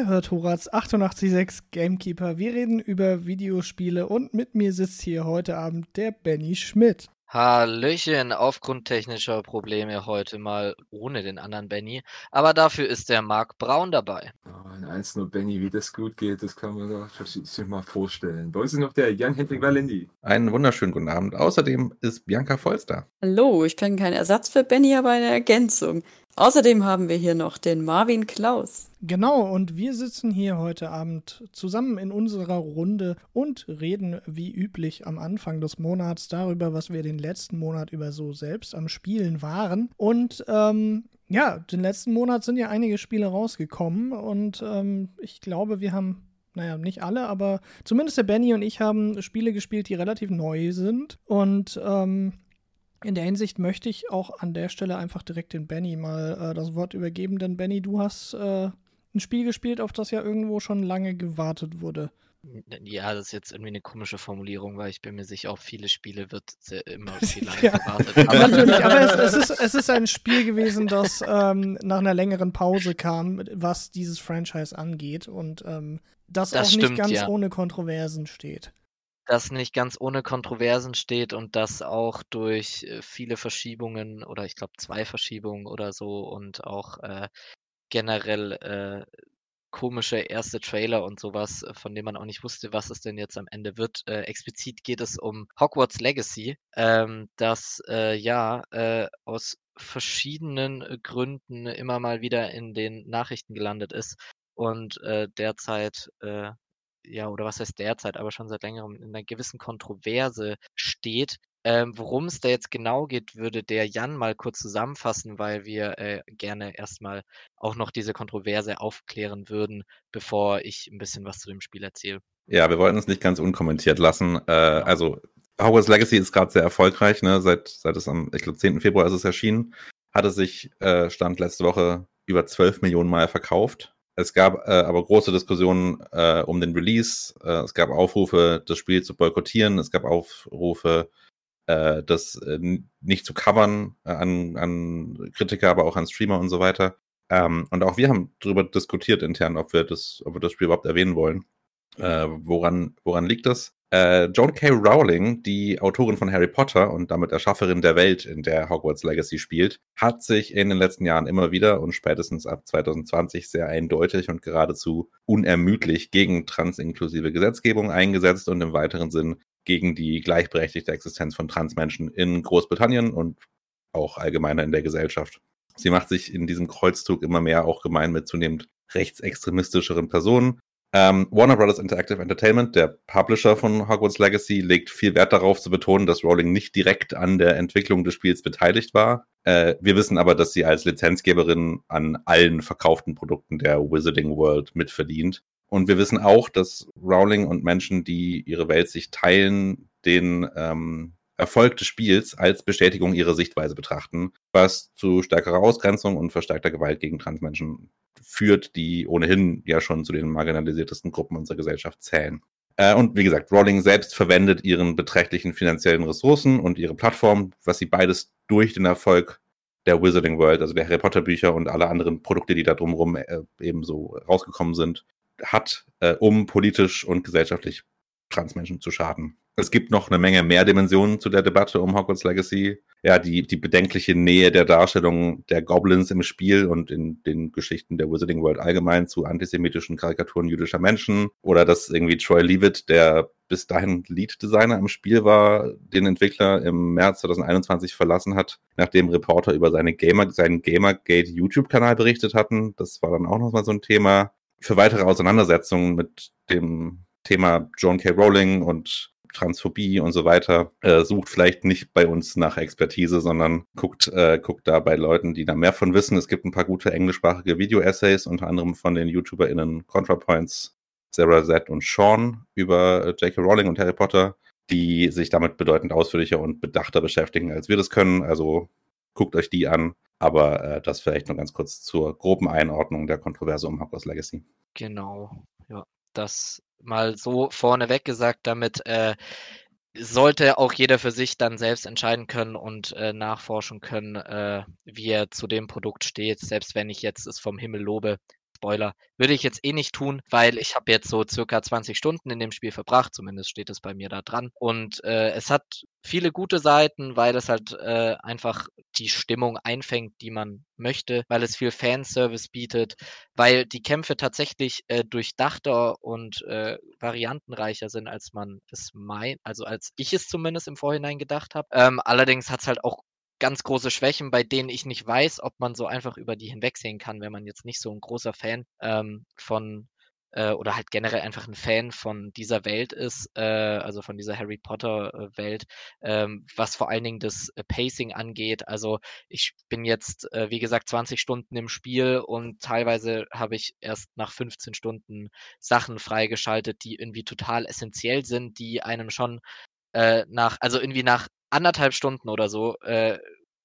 Ihr hört Horaz 886 Gamekeeper. Wir reden über Videospiele und mit mir sitzt hier heute Abend der Benny Schmidt. Hallöchen, aufgrund technischer Probleme heute mal ohne den anderen Benny. Aber dafür ist der Marc Braun dabei. Oh, ein einzelner Benny, wie das gut geht, das kann man sich mal vorstellen. Bei uns ist noch der Jan-Hendrik Valendi. Einen wunderschönen guten Abend. Außerdem ist Bianca Volster. Hallo, ich bin kein Ersatz für Benny, aber eine Ergänzung. Außerdem haben wir hier noch den Marvin Klaus. Genau, und wir sitzen hier heute Abend zusammen in unserer Runde und reden wie üblich am Anfang des Monats darüber, was wir den letzten Monat über so selbst am Spielen waren. Und ähm, ja, den letzten Monat sind ja einige Spiele rausgekommen und ähm, ich glaube, wir haben naja, nicht alle, aber zumindest der Benny und ich haben Spiele gespielt, die relativ neu sind. Und ähm, in der Hinsicht möchte ich auch an der Stelle einfach direkt den Benny mal äh, das Wort übergeben, denn Benny, du hast äh, ein Spiel gespielt, auf das ja irgendwo schon lange gewartet wurde. Ja, das ist jetzt irgendwie eine komische Formulierung, weil ich bin mir sicher, auf viele Spiele wird immer viel lange ja, gewartet. Aber natürlich, aber es, es, ist, es ist ein Spiel gewesen, das ähm, nach einer längeren Pause kam, was dieses Franchise angeht und ähm, das, das, auch stimmt, nicht ganz ja. ohne Kontroversen steht das nicht ganz ohne Kontroversen steht und das auch durch äh, viele Verschiebungen oder ich glaube zwei Verschiebungen oder so und auch äh, generell äh, komische erste Trailer und sowas, äh, von dem man auch nicht wusste, was es denn jetzt am Ende wird. Äh, explizit geht es um Hogwarts Legacy, ähm, das äh, ja aus verschiedenen Gründen immer mal wieder in den Nachrichten gelandet ist und derzeit ja, oder was heißt derzeit, aber schon seit längerem in einer gewissen Kontroverse steht. Ähm, Worum es da jetzt genau geht, würde der Jan mal kurz zusammenfassen, weil wir äh, gerne erstmal auch noch diese Kontroverse aufklären würden, bevor ich ein bisschen was zu dem Spiel erzähle. Ja, wir wollten es nicht ganz unkommentiert lassen. Äh, genau. Also Hogwarts Legacy ist gerade sehr erfolgreich, ne? Seit, seit es am, ich glaube, 10. Februar ist es erschienen, hat es sich, äh, stand letzte Woche über 12 Millionen Mal verkauft. Es gab äh, aber große Diskussionen äh, um den Release. Äh, es gab Aufrufe, das Spiel zu boykottieren. Es gab Aufrufe, äh, das äh, nicht zu covern äh, an, an Kritiker, aber auch an Streamer und so weiter. Ähm, und auch wir haben darüber diskutiert intern, ob wir das, ob wir das Spiel überhaupt erwähnen wollen. woran, woran liegt das? Äh, Joan K. Rowling, die Autorin von Harry Potter und damit Erschafferin der Welt, in der Hogwarts Legacy spielt, hat sich in den letzten Jahren immer wieder und spätestens ab 2020 sehr eindeutig und geradezu unermüdlich gegen transinklusive Gesetzgebung eingesetzt und im weiteren Sinn gegen die gleichberechtigte Existenz von Transmenschen in Großbritannien und auch allgemeiner in der Gesellschaft. Sie macht sich in diesem Kreuzzug immer mehr auch gemein mit zunehmend rechtsextremistischeren Personen ähm, Warner Brothers Interactive Entertainment, der Publisher von Hogwarts Legacy, legt viel Wert darauf zu betonen, dass Rowling nicht direkt an der Entwicklung des Spiels beteiligt war. Äh, wir wissen aber, dass sie als Lizenzgeberin an allen verkauften Produkten der Wizarding World mitverdient. Und wir wissen auch, dass Rowling und Menschen, die ihre Welt sich teilen, den ähm, Erfolg des Spiels als Bestätigung ihrer Sichtweise betrachten, was zu stärkerer Ausgrenzung und verstärkter Gewalt gegen Transmenschen führt, die ohnehin ja schon zu den marginalisiertesten Gruppen unserer Gesellschaft zählen. Äh, und wie gesagt, Rowling selbst verwendet ihren beträchtlichen finanziellen Ressourcen und ihre Plattform, was sie beides durch den Erfolg der Wizarding World, also der Harry Potter Bücher und alle anderen Produkte, die da drumherum äh, eben so rausgekommen sind, hat, äh, um politisch und gesellschaftlich Transmenschen zu schaden. Es gibt noch eine Menge mehr Dimensionen zu der Debatte um Hogwarts Legacy. Ja, die, die bedenkliche Nähe der Darstellung der Goblins im Spiel und in den Geschichten der Wizarding World allgemein zu antisemitischen Karikaturen jüdischer Menschen. Oder dass irgendwie Troy Leavitt, der bis dahin Lead-Designer im Spiel war, den Entwickler im März 2021 verlassen hat, nachdem Reporter über seine Gamer, seinen Gamergate YouTube-Kanal berichtet hatten. Das war dann auch nochmal so ein Thema. Für weitere Auseinandersetzungen mit dem Thema John K. Rowling und Transphobie und so weiter, äh, sucht vielleicht nicht bei uns nach Expertise, sondern guckt, äh, guckt da bei Leuten, die da mehr von wissen. Es gibt ein paar gute englischsprachige Video-Essays, unter anderem von den YouTuberInnen ContraPoints, Sarah Z und Sean über äh, J.K. Rowling und Harry Potter, die sich damit bedeutend ausführlicher und bedachter beschäftigen, als wir das können. Also guckt euch die an. Aber äh, das vielleicht noch ganz kurz zur groben Einordnung der Kontroverse um Hogwarts Legacy. Genau, ja. Das mal so vorneweg gesagt, damit äh, sollte auch jeder für sich dann selbst entscheiden können und äh, nachforschen können, äh, wie er zu dem Produkt steht. Selbst wenn ich jetzt es vom Himmel lobe, Spoiler. Würde ich jetzt eh nicht tun, weil ich habe jetzt so circa 20 Stunden in dem Spiel verbracht, zumindest steht es bei mir da dran. Und äh, es hat viele gute Seiten, weil es halt äh, einfach die Stimmung einfängt, die man möchte, weil es viel Fanservice bietet, weil die Kämpfe tatsächlich äh, durchdachter und äh, variantenreicher sind, als man es meint, also als ich es zumindest im Vorhinein gedacht habe. Ähm, allerdings hat es halt auch ganz große Schwächen, bei denen ich nicht weiß, ob man so einfach über die hinwegsehen kann, wenn man jetzt nicht so ein großer Fan ähm, von äh, oder halt generell einfach ein Fan von dieser Welt ist, äh, also von dieser Harry Potter Welt, ähm, was vor allen Dingen das äh, Pacing angeht. Also ich bin jetzt, äh, wie gesagt, 20 Stunden im Spiel und teilweise habe ich erst nach 15 Stunden Sachen freigeschaltet, die irgendwie total essentiell sind, die einem schon äh, nach, also irgendwie nach anderthalb Stunden oder so, äh,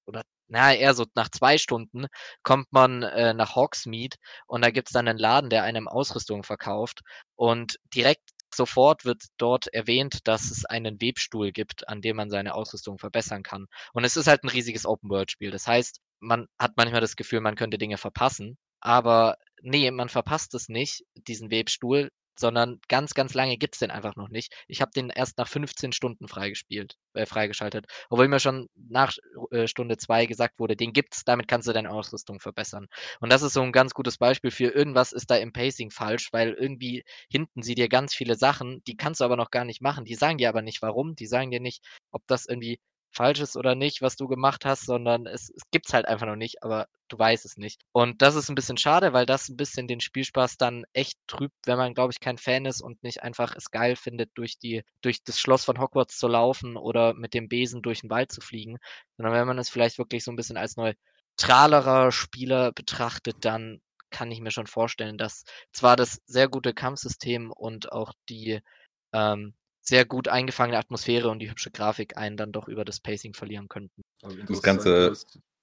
oder naja, eher so nach zwei Stunden, kommt man äh, nach Hogsmeade und da gibt's dann einen Laden, der einem Ausrüstung verkauft. Und direkt sofort wird dort erwähnt, dass es einen Webstuhl gibt, an dem man seine Ausrüstung verbessern kann. Und es ist halt ein riesiges Open-World-Spiel. Das heißt, man hat manchmal das Gefühl, man könnte Dinge verpassen. Aber nee, man verpasst es nicht, diesen Webstuhl sondern ganz, ganz lange gibt's den einfach noch nicht. Ich habe den erst nach 15 Stunden freigespielt, äh, freigeschaltet. Obwohl mir schon nach äh, Stunde zwei gesagt wurde, den gibt's, damit kannst du deine Ausrüstung verbessern. Und das ist so ein ganz gutes Beispiel für irgendwas ist da im Pacing falsch, weil irgendwie hinten sie dir ganz viele Sachen, die kannst du aber noch gar nicht machen. Die sagen dir aber nicht warum, die sagen dir nicht, ob das irgendwie falsch ist oder nicht, was du gemacht hast, sondern es, es gibt es halt einfach noch nicht, aber du weißt es nicht. Und das ist ein bisschen schade, weil das ein bisschen den Spielspaß dann echt trübt, wenn man, glaube ich, kein Fan ist und nicht einfach es geil findet, durch die, durch das Schloss von Hogwarts zu laufen oder mit dem Besen durch den Wald zu fliegen, sondern wenn man es vielleicht wirklich so ein bisschen als neutralerer Spieler betrachtet, dann kann ich mir schon vorstellen, dass zwar das sehr gute Kampfsystem und auch die ähm, sehr gut eingefangene Atmosphäre und die hübsche Grafik einen dann doch über das Pacing verlieren könnten. Das Ganze.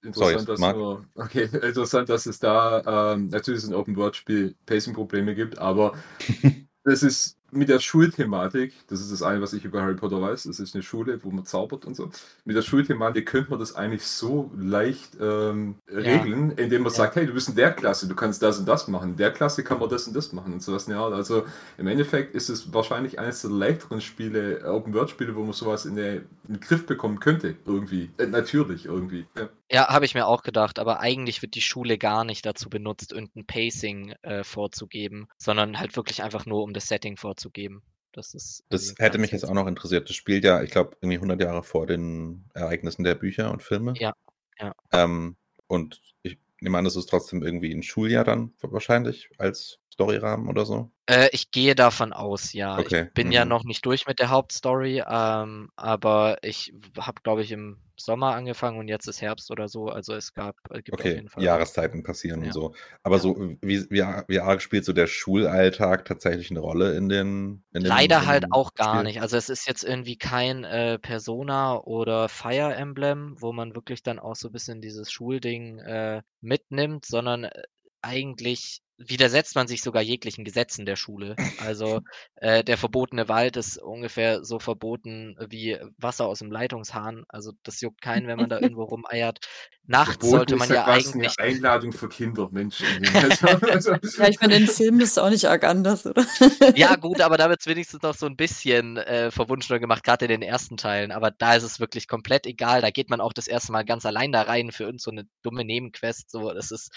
Interessant, Sorry, dass nur, okay, interessant, dass es da ähm, natürlich ein Open-World-Spiel Pacing-Probleme gibt, aber das ist mit der Schulthematik, das ist das eine, was ich über Harry Potter weiß, das ist eine Schule, wo man zaubert und so. Mit der Schulthematik könnte man das eigentlich so leicht ähm, regeln, ja. indem man ja. sagt, hey, du bist in der Klasse, du kannst das und das machen. In der Klasse kann man das und das machen und sowas. Ja, also im Endeffekt ist es wahrscheinlich eines der leichteren Spiele, Open-World-Spiele, wo man sowas in, den Griff bekommen könnte, irgendwie. Äh, natürlich, irgendwie. Ja, ja habe ich mir auch gedacht, aber eigentlich wird die Schule gar nicht dazu benutzt, irgendein Pacing äh, vorzugeben, sondern halt wirklich einfach nur, um das Setting vorzugeben zu geben. Das, ist das hätte mich jetzt auch noch interessiert. Das spielt ja, ich glaube, irgendwie 100 Jahre vor den Ereignissen der Bücher und Filme. Ja, ja. Ähm, und ich nehme an, das ist trotzdem irgendwie ein Schuljahr dann wahrscheinlich als Storyrahmen oder so? Äh, ich gehe davon aus, ja. Okay. Ich bin mhm. ja noch nicht durch mit der Hauptstory, ähm, aber ich habe, glaube ich, im Sommer angefangen und jetzt ist Herbst oder so. Also es gab äh, gibt okay, auf jeden Fall Jahreszeiten passieren ja. und so. Aber ja. so wie, wie, wie arg spielt so der Schulalltag tatsächlich eine Rolle in den? In Leider in halt auch gar Spiel? nicht. Also es ist jetzt irgendwie kein äh, Persona oder Fire Emblem, wo man wirklich dann auch so ein bisschen dieses Schulding äh, mitnimmt, sondern äh, eigentlich widersetzt man sich sogar jeglichen Gesetzen der Schule. Also äh, der verbotene Wald ist ungefähr so verboten wie Wasser aus dem Leitungshahn. Also das juckt keinen, wenn man da irgendwo rumeiert. Nachts Verboten sollte man ja eigentlich. Eine Einladung für Kinder, Menschen. Also, ja, ich meine, in Filmen ist es auch nicht arg anders, oder? ja, gut, aber da wird es wenigstens noch so ein bisschen äh, verwunschener gemacht, gerade in den ersten Teilen. Aber da ist es wirklich komplett egal. Da geht man auch das erste Mal ganz allein da rein für uns so eine dumme Nebenquest. So, das ist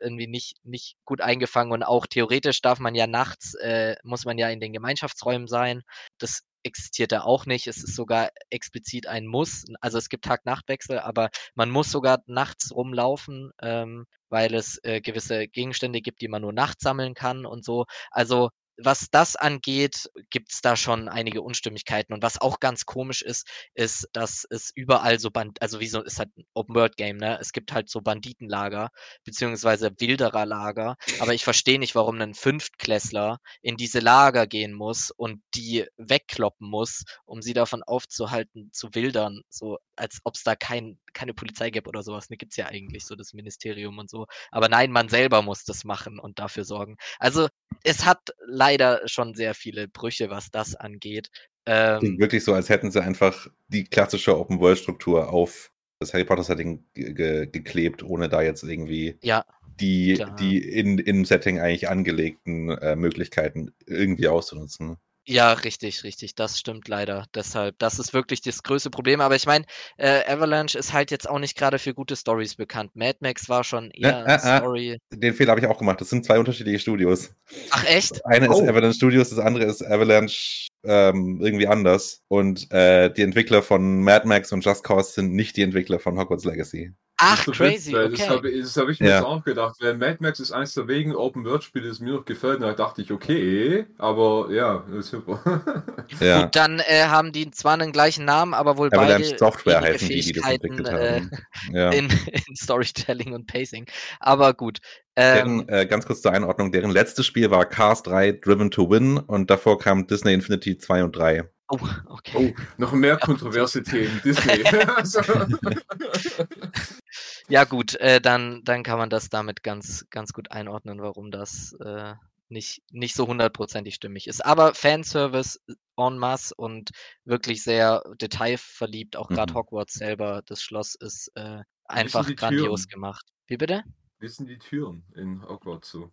irgendwie nicht, nicht gut eingefangen. Und auch theoretisch darf man ja nachts, äh, muss man ja in den Gemeinschaftsräumen sein. Das existiert da auch nicht. Es ist sogar explizit ein Muss. Also es gibt Tag-Nacht-Wechsel, aber man muss sogar nachts rumlaufen, ähm, weil es äh, gewisse Gegenstände gibt, die man nur nachts sammeln kann und so. Also was das angeht, gibt es da schon einige Unstimmigkeiten. Und was auch ganz komisch ist, ist, dass es überall so Band, also wie so ist halt ein Open-World-Game, ne? Es gibt halt so Banditenlager, beziehungsweise Wildererlager. Aber ich verstehe nicht, warum ein Fünftklässler in diese Lager gehen muss und die wegkloppen muss, um sie davon aufzuhalten, zu wildern. So, als ob es da kein, keine Polizei gäbe oder sowas. Ne, gibt es ja eigentlich so das Ministerium und so. Aber nein, man selber muss das machen und dafür sorgen. Also es hat leider schon sehr viele Brüche, was das angeht. Ähm, wirklich so, als hätten sie einfach die klassische Open-World-Struktur auf das Harry Potter-Setting ge geklebt, ohne da jetzt irgendwie ja. die, die in, im Setting eigentlich angelegten äh, Möglichkeiten irgendwie auszunutzen. Ja, richtig, richtig. Das stimmt leider. Deshalb, das ist wirklich das größte Problem. Aber ich meine, äh, Avalanche ist halt jetzt auch nicht gerade für gute Stories bekannt. Mad Max war schon eher äh, äh, Story. Den Fehler habe ich auch gemacht. Das sind zwei unterschiedliche Studios. Ach echt? Eine Oh. ist Avalanche Studios, das andere ist Avalanche ähm, irgendwie anders. Und äh, die Entwickler von Mad Max und Just Cause sind nicht die Entwickler von Hogwarts Legacy. Ach, Das crazy, Das okay. habe das hab ich mir Ja. auch gedacht. Weil Mad Max ist eines der wenigen Open-World-Spiele, das mir noch gefällt. Und da dachte ich, okay, aber ja, das ist super. Ja. Gut, dann äh, haben die zwar den gleichen Namen, aber wohl Avalanche beide Software wenige heißen die, die das Fähigkeiten entwickelt äh, haben. Ja. in, in Storytelling und Pacing. Aber gut. Deren, Ähm, äh, ganz kurz zur Einordnung, deren letztes Spiel war Cars 3 Driven to Win und davor kam Disney Infinity 2 und 3. oh, okay. Oh, noch mehr kontroverse Themen. Disney. Also, Ja, gut, äh, dann, dann kann man das damit ganz, ganz gut einordnen, warum das äh, nicht, nicht so hundertprozentig stimmig ist. Aber Fanservice en masse und wirklich sehr detailverliebt, auch gerade Mhm. Hogwarts selber, das Schloss ist äh, einfach grandios Türen? gemacht. Wie bitte? Wie sind die Türen in Hogwarts so?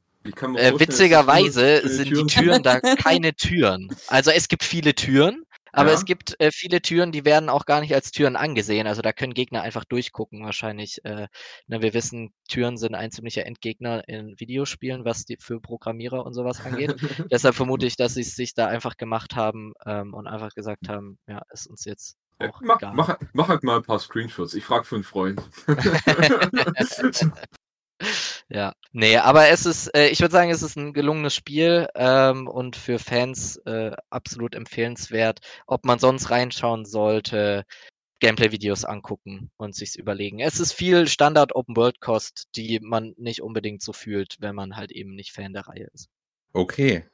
Äh, witzigerweise schöne sind die Türen da keine Türen. Also es gibt viele Türen, aber Ja. es gibt äh, viele Türen, die werden auch gar nicht als Türen angesehen. Also da können Gegner einfach durchgucken wahrscheinlich. Äh, na, wir wissen, Türen sind ein ziemlicher Endgegner in Videospielen, was die für Programmierer und sowas angeht. Deshalb vermute ich, dass sie es sich da einfach gemacht haben ähm, und einfach gesagt haben, ja, ist uns jetzt Ja, auch mach, mach, mach halt mal ein paar Screenshots. Ich frage für einen Freund. Ja, nee, aber es ist, äh, ich würde sagen, es ist ein gelungenes Spiel ähm, und für Fans äh, absolut empfehlenswert. Ob man sonst reinschauen sollte, Gameplay-Videos angucken und sich's überlegen. Es ist viel Standard-Open-World-Kost, die man nicht unbedingt so fühlt, wenn man halt eben nicht Fan der Reihe ist. Okay,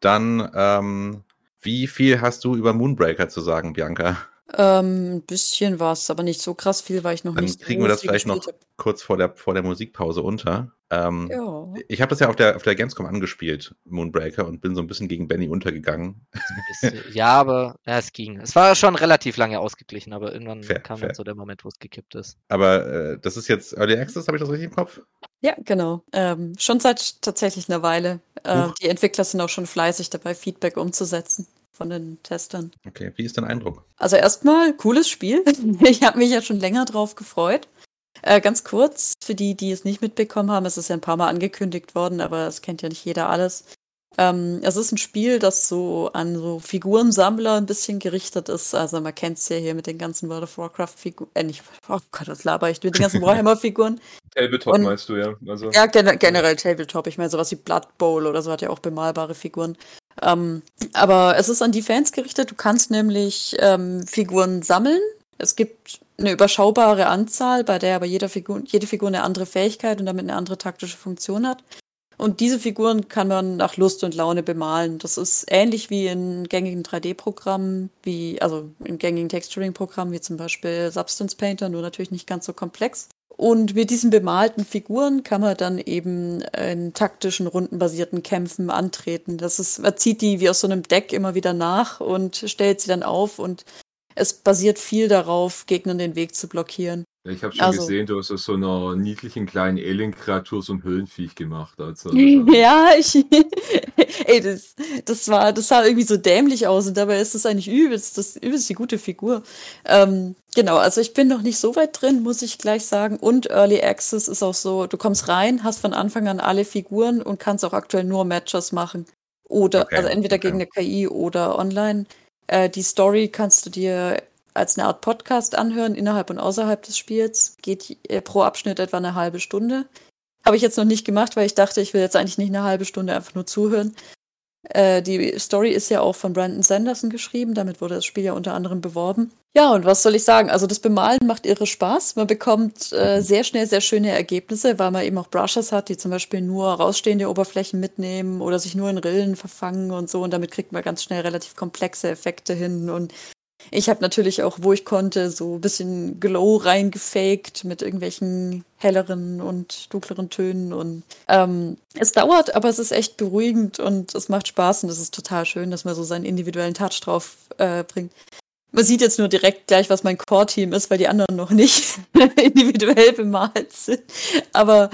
dann ähm, wie viel hast du über Moonbreaker zu sagen, Bianca? Ähm, ein bisschen was, aber nicht so krass viel, weil ich noch Dann nicht so kriegen wir das viel vielleicht noch gespielt kurz vor der, vor der Musikpause unter. Ähm, hab. Ja. Ich habe das ja auf der, auf der Gamescom angespielt, Moonbreaker, und bin so ein bisschen gegen Benny untergegangen. Ja, aber ja, es ging. Es war schon relativ lange ausgeglichen, aber irgendwann Fair, kam fair. dann so der Moment, wo es gekippt ist. Aber äh, das ist jetzt Early Access, habe ich das richtig im Kopf? Ja, genau. Ähm, schon seit tatsächlich einer Weile. Äh, die Entwickler sind auch schon fleißig dabei, Feedback umzusetzen von den Testern. Okay, wie ist dein Eindruck? Also erstmal cooles Spiel. Ich habe mich ja schon länger drauf gefreut. Äh, ganz kurz, für die, die es nicht mitbekommen haben, es ist ja ein paar Mal angekündigt worden, aber es kennt ja nicht jeder alles. Ähm, es ist ein Spiel, das so an so Figurensammler ein bisschen gerichtet ist. Also man kennt es ja hier mit den ganzen World of Warcraft-Figuren. Äh, nicht, oh Gott, was laber ich, mit den ganzen Warhammer-Figuren. Tabletop Und- meinst du, ja? Also, Ja, gen generell Tabletop. Ich meine, sowas wie Blood Bowl oder so hat ja auch bemalbare Figuren. Ähm, aber es ist an die Fans gerichtet. Du kannst nämlich ähm, Figuren sammeln. Es gibt eine überschaubare Anzahl, bei der aber jeder Figur, jede Figur eine andere Fähigkeit und damit eine andere taktische Funktion hat. Und diese Figuren kann man nach Lust und Laune bemalen. Das ist ähnlich wie in gängigen 3D-Programmen, wie, also in gängigen Texturing-Programmen, wie zum Beispiel Substance Painter, nur natürlich nicht ganz so komplex. Und mit diesen bemalten Figuren kann man dann eben in taktischen, rundenbasierten Kämpfen antreten. Das ist, man zieht die wie aus so einem Deck immer wieder nach und stellt sie dann auf und es basiert viel darauf, Gegnern den Weg zu blockieren. Ich habe schon also- gesehen, du hast aus so einer niedlichen kleinen Alien-Kreatur so ein Höhlenviech gemacht. Also, Ja, ich. Ey, das, das war, das sah irgendwie so dämlich aus und dabei ist es eigentlich übelst, das übelst die gute Figur. Ähm, genau, also ich bin noch nicht so weit drin, muss ich gleich sagen. Und Early Access ist auch so, du kommst rein, hast von Anfang an alle Figuren und kannst auch aktuell nur Matches machen. Oder, Okay, also entweder okay. gegen eine KI oder online. Äh, die Story kannst du dir als eine Art Podcast anhören, innerhalb und außerhalb des Spiels. Geht pro Abschnitt etwa eine halbe Stunde. Habe ich jetzt noch nicht gemacht, weil ich dachte, ich will jetzt eigentlich nicht eine halbe Stunde einfach nur zuhören. Äh, die Story ist ja auch von Brandon Sanderson geschrieben, damit wurde das Spiel ja unter anderem beworben. Ja, und was soll ich sagen? Also das Bemalen macht irre Spaß. Man bekommt äh, sehr schnell sehr schöne Ergebnisse, weil man eben auch Brushes hat, die zum Beispiel nur rausstehende Oberflächen mitnehmen oder sich nur in Rillen verfangen und so. Und damit kriegt man ganz schnell relativ komplexe Effekte hin. Und ich habe natürlich auch, wo ich konnte, so ein bisschen Glow reingefaked mit irgendwelchen helleren und dunkleren Tönen. Und ähm, es dauert, aber es ist echt beruhigend und es macht Spaß und es ist total schön, dass man so seinen individuellen Touch drauf äh, bringt. Man sieht jetzt nur direkt gleich, was mein Core-Team ist, weil die anderen noch nicht individuell bemalt sind. Aber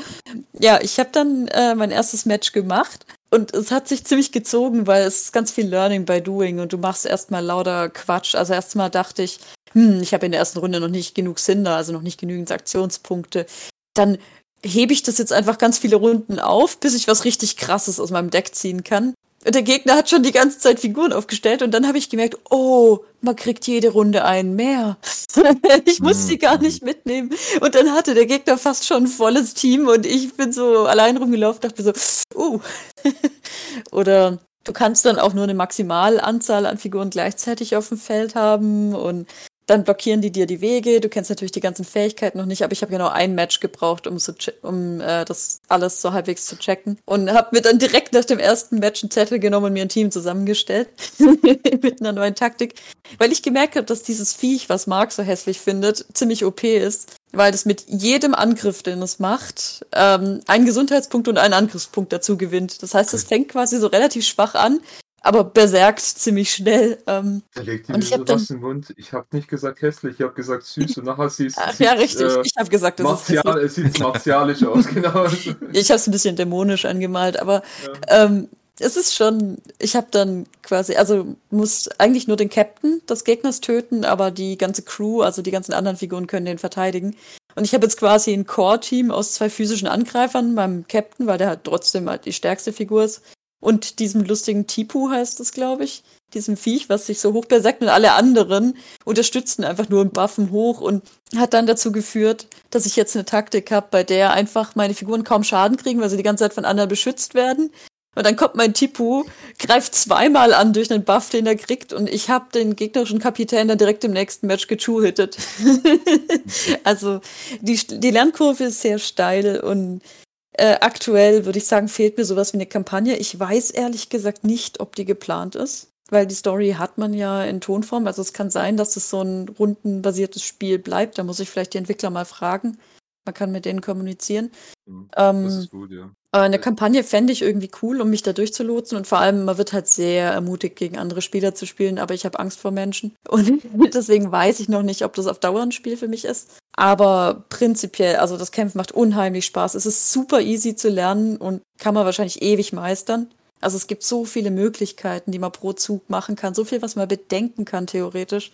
ja, ich habe dann äh, mein erstes Match gemacht und es hat sich ziemlich gezogen, weil es ist ganz viel Learning by Doing und du machst erstmal lauter Quatsch. Also erstmal dachte ich, hm, ich habe in der ersten Runde noch nicht genug Cinder, also noch nicht genügend Aktionspunkte. Dann hebe ich das jetzt einfach ganz viele Runden auf, bis ich was richtig Krasses aus meinem Deck ziehen kann. Und der Gegner hat schon die ganze Zeit Figuren aufgestellt und dann habe ich gemerkt, oh, man kriegt jede Runde einen mehr. ich muss die gar nicht mitnehmen. Und dann hatte der Gegner fast schon ein volles Team und ich bin so allein rumgelaufen, dachte mir so, uh. Oder du kannst dann auch nur eine Maximalanzahl an Figuren gleichzeitig auf dem Feld haben und dann blockieren die dir die Wege. Du kennst natürlich die ganzen Fähigkeiten noch nicht, aber ich habe genau ein Match gebraucht, um, so um äh, das alles so halbwegs zu checken. Und habe mir dann direkt nach dem ersten Match einen Zettel genommen und mir ein Team zusammengestellt. mit einer neuen Taktik. Weil ich gemerkt habe, dass dieses Viech, was Mark so hässlich findet, ziemlich OP ist. Weil das mit jedem Angriff, den es macht, ähm, einen Gesundheitspunkt und einen Angriffspunkt dazu gewinnt. Das heißt, es fängt quasi so relativ schwach an, aber beserkt ziemlich schnell. Ähm, da legt die mir so dann, in den Mund. Ich habe nicht gesagt hässlich, ich habe gesagt süß und nachher siehst Ach, Ja, richtig, äh, ich habe gesagt, das martial, ist Es sieht martialisch aus, genau. ich habe es ein bisschen dämonisch angemalt, aber ja. ähm, es ist schon, ich habe dann quasi, also muss eigentlich nur den Captain des Gegners töten, aber die ganze Crew, also die ganzen anderen Figuren können den verteidigen. Und ich habe jetzt quasi ein Core-Team aus zwei physischen Angreifern, meinem Captain, weil der halt trotzdem halt die stärkste Figur ist, und diesem lustigen Tipu heißt es, glaube ich. Diesem Viech, was sich so hoch bersagt und alle anderen unterstützen einfach nur und buffen hoch und hat dann dazu geführt, dass ich jetzt eine Taktik habe, bei der einfach meine Figuren kaum Schaden kriegen, weil sie die ganze Zeit von anderen beschützt werden. Und dann kommt mein Tipu, greift zweimal an durch einen Buff, den er kriegt, und ich habe den gegnerischen Kapitän dann direkt im nächsten Match gechuhittet. also die, die Lernkurve ist sehr steil und äh, aktuell würde ich sagen, fehlt mir sowas wie eine Kampagne. Ich weiß ehrlich gesagt nicht, ob die geplant ist, weil die Story hat man ja in Tonform. Also es kann sein, dass es so ein rundenbasiertes Spiel bleibt. Da muss ich vielleicht die Entwickler mal fragen. Man kann mit denen kommunizieren. Mhm. Ähm, das ist gut, ja. Eine Kampagne fände ich irgendwie cool, um mich da durchzulotsen. Und vor allem, man wird halt sehr ermutigt, gegen andere Spieler zu spielen, aber ich habe Angst vor Menschen. Und deswegen weiß ich noch nicht, ob das auf Dauer ein Spiel für mich ist. Aber prinzipiell, also das Kämpfen macht unheimlich Spaß. Es ist super easy zu lernen und kann man wahrscheinlich ewig meistern. Also es gibt so viele Möglichkeiten, die man pro Zug machen kann, so viel, was man bedenken kann, theoretisch.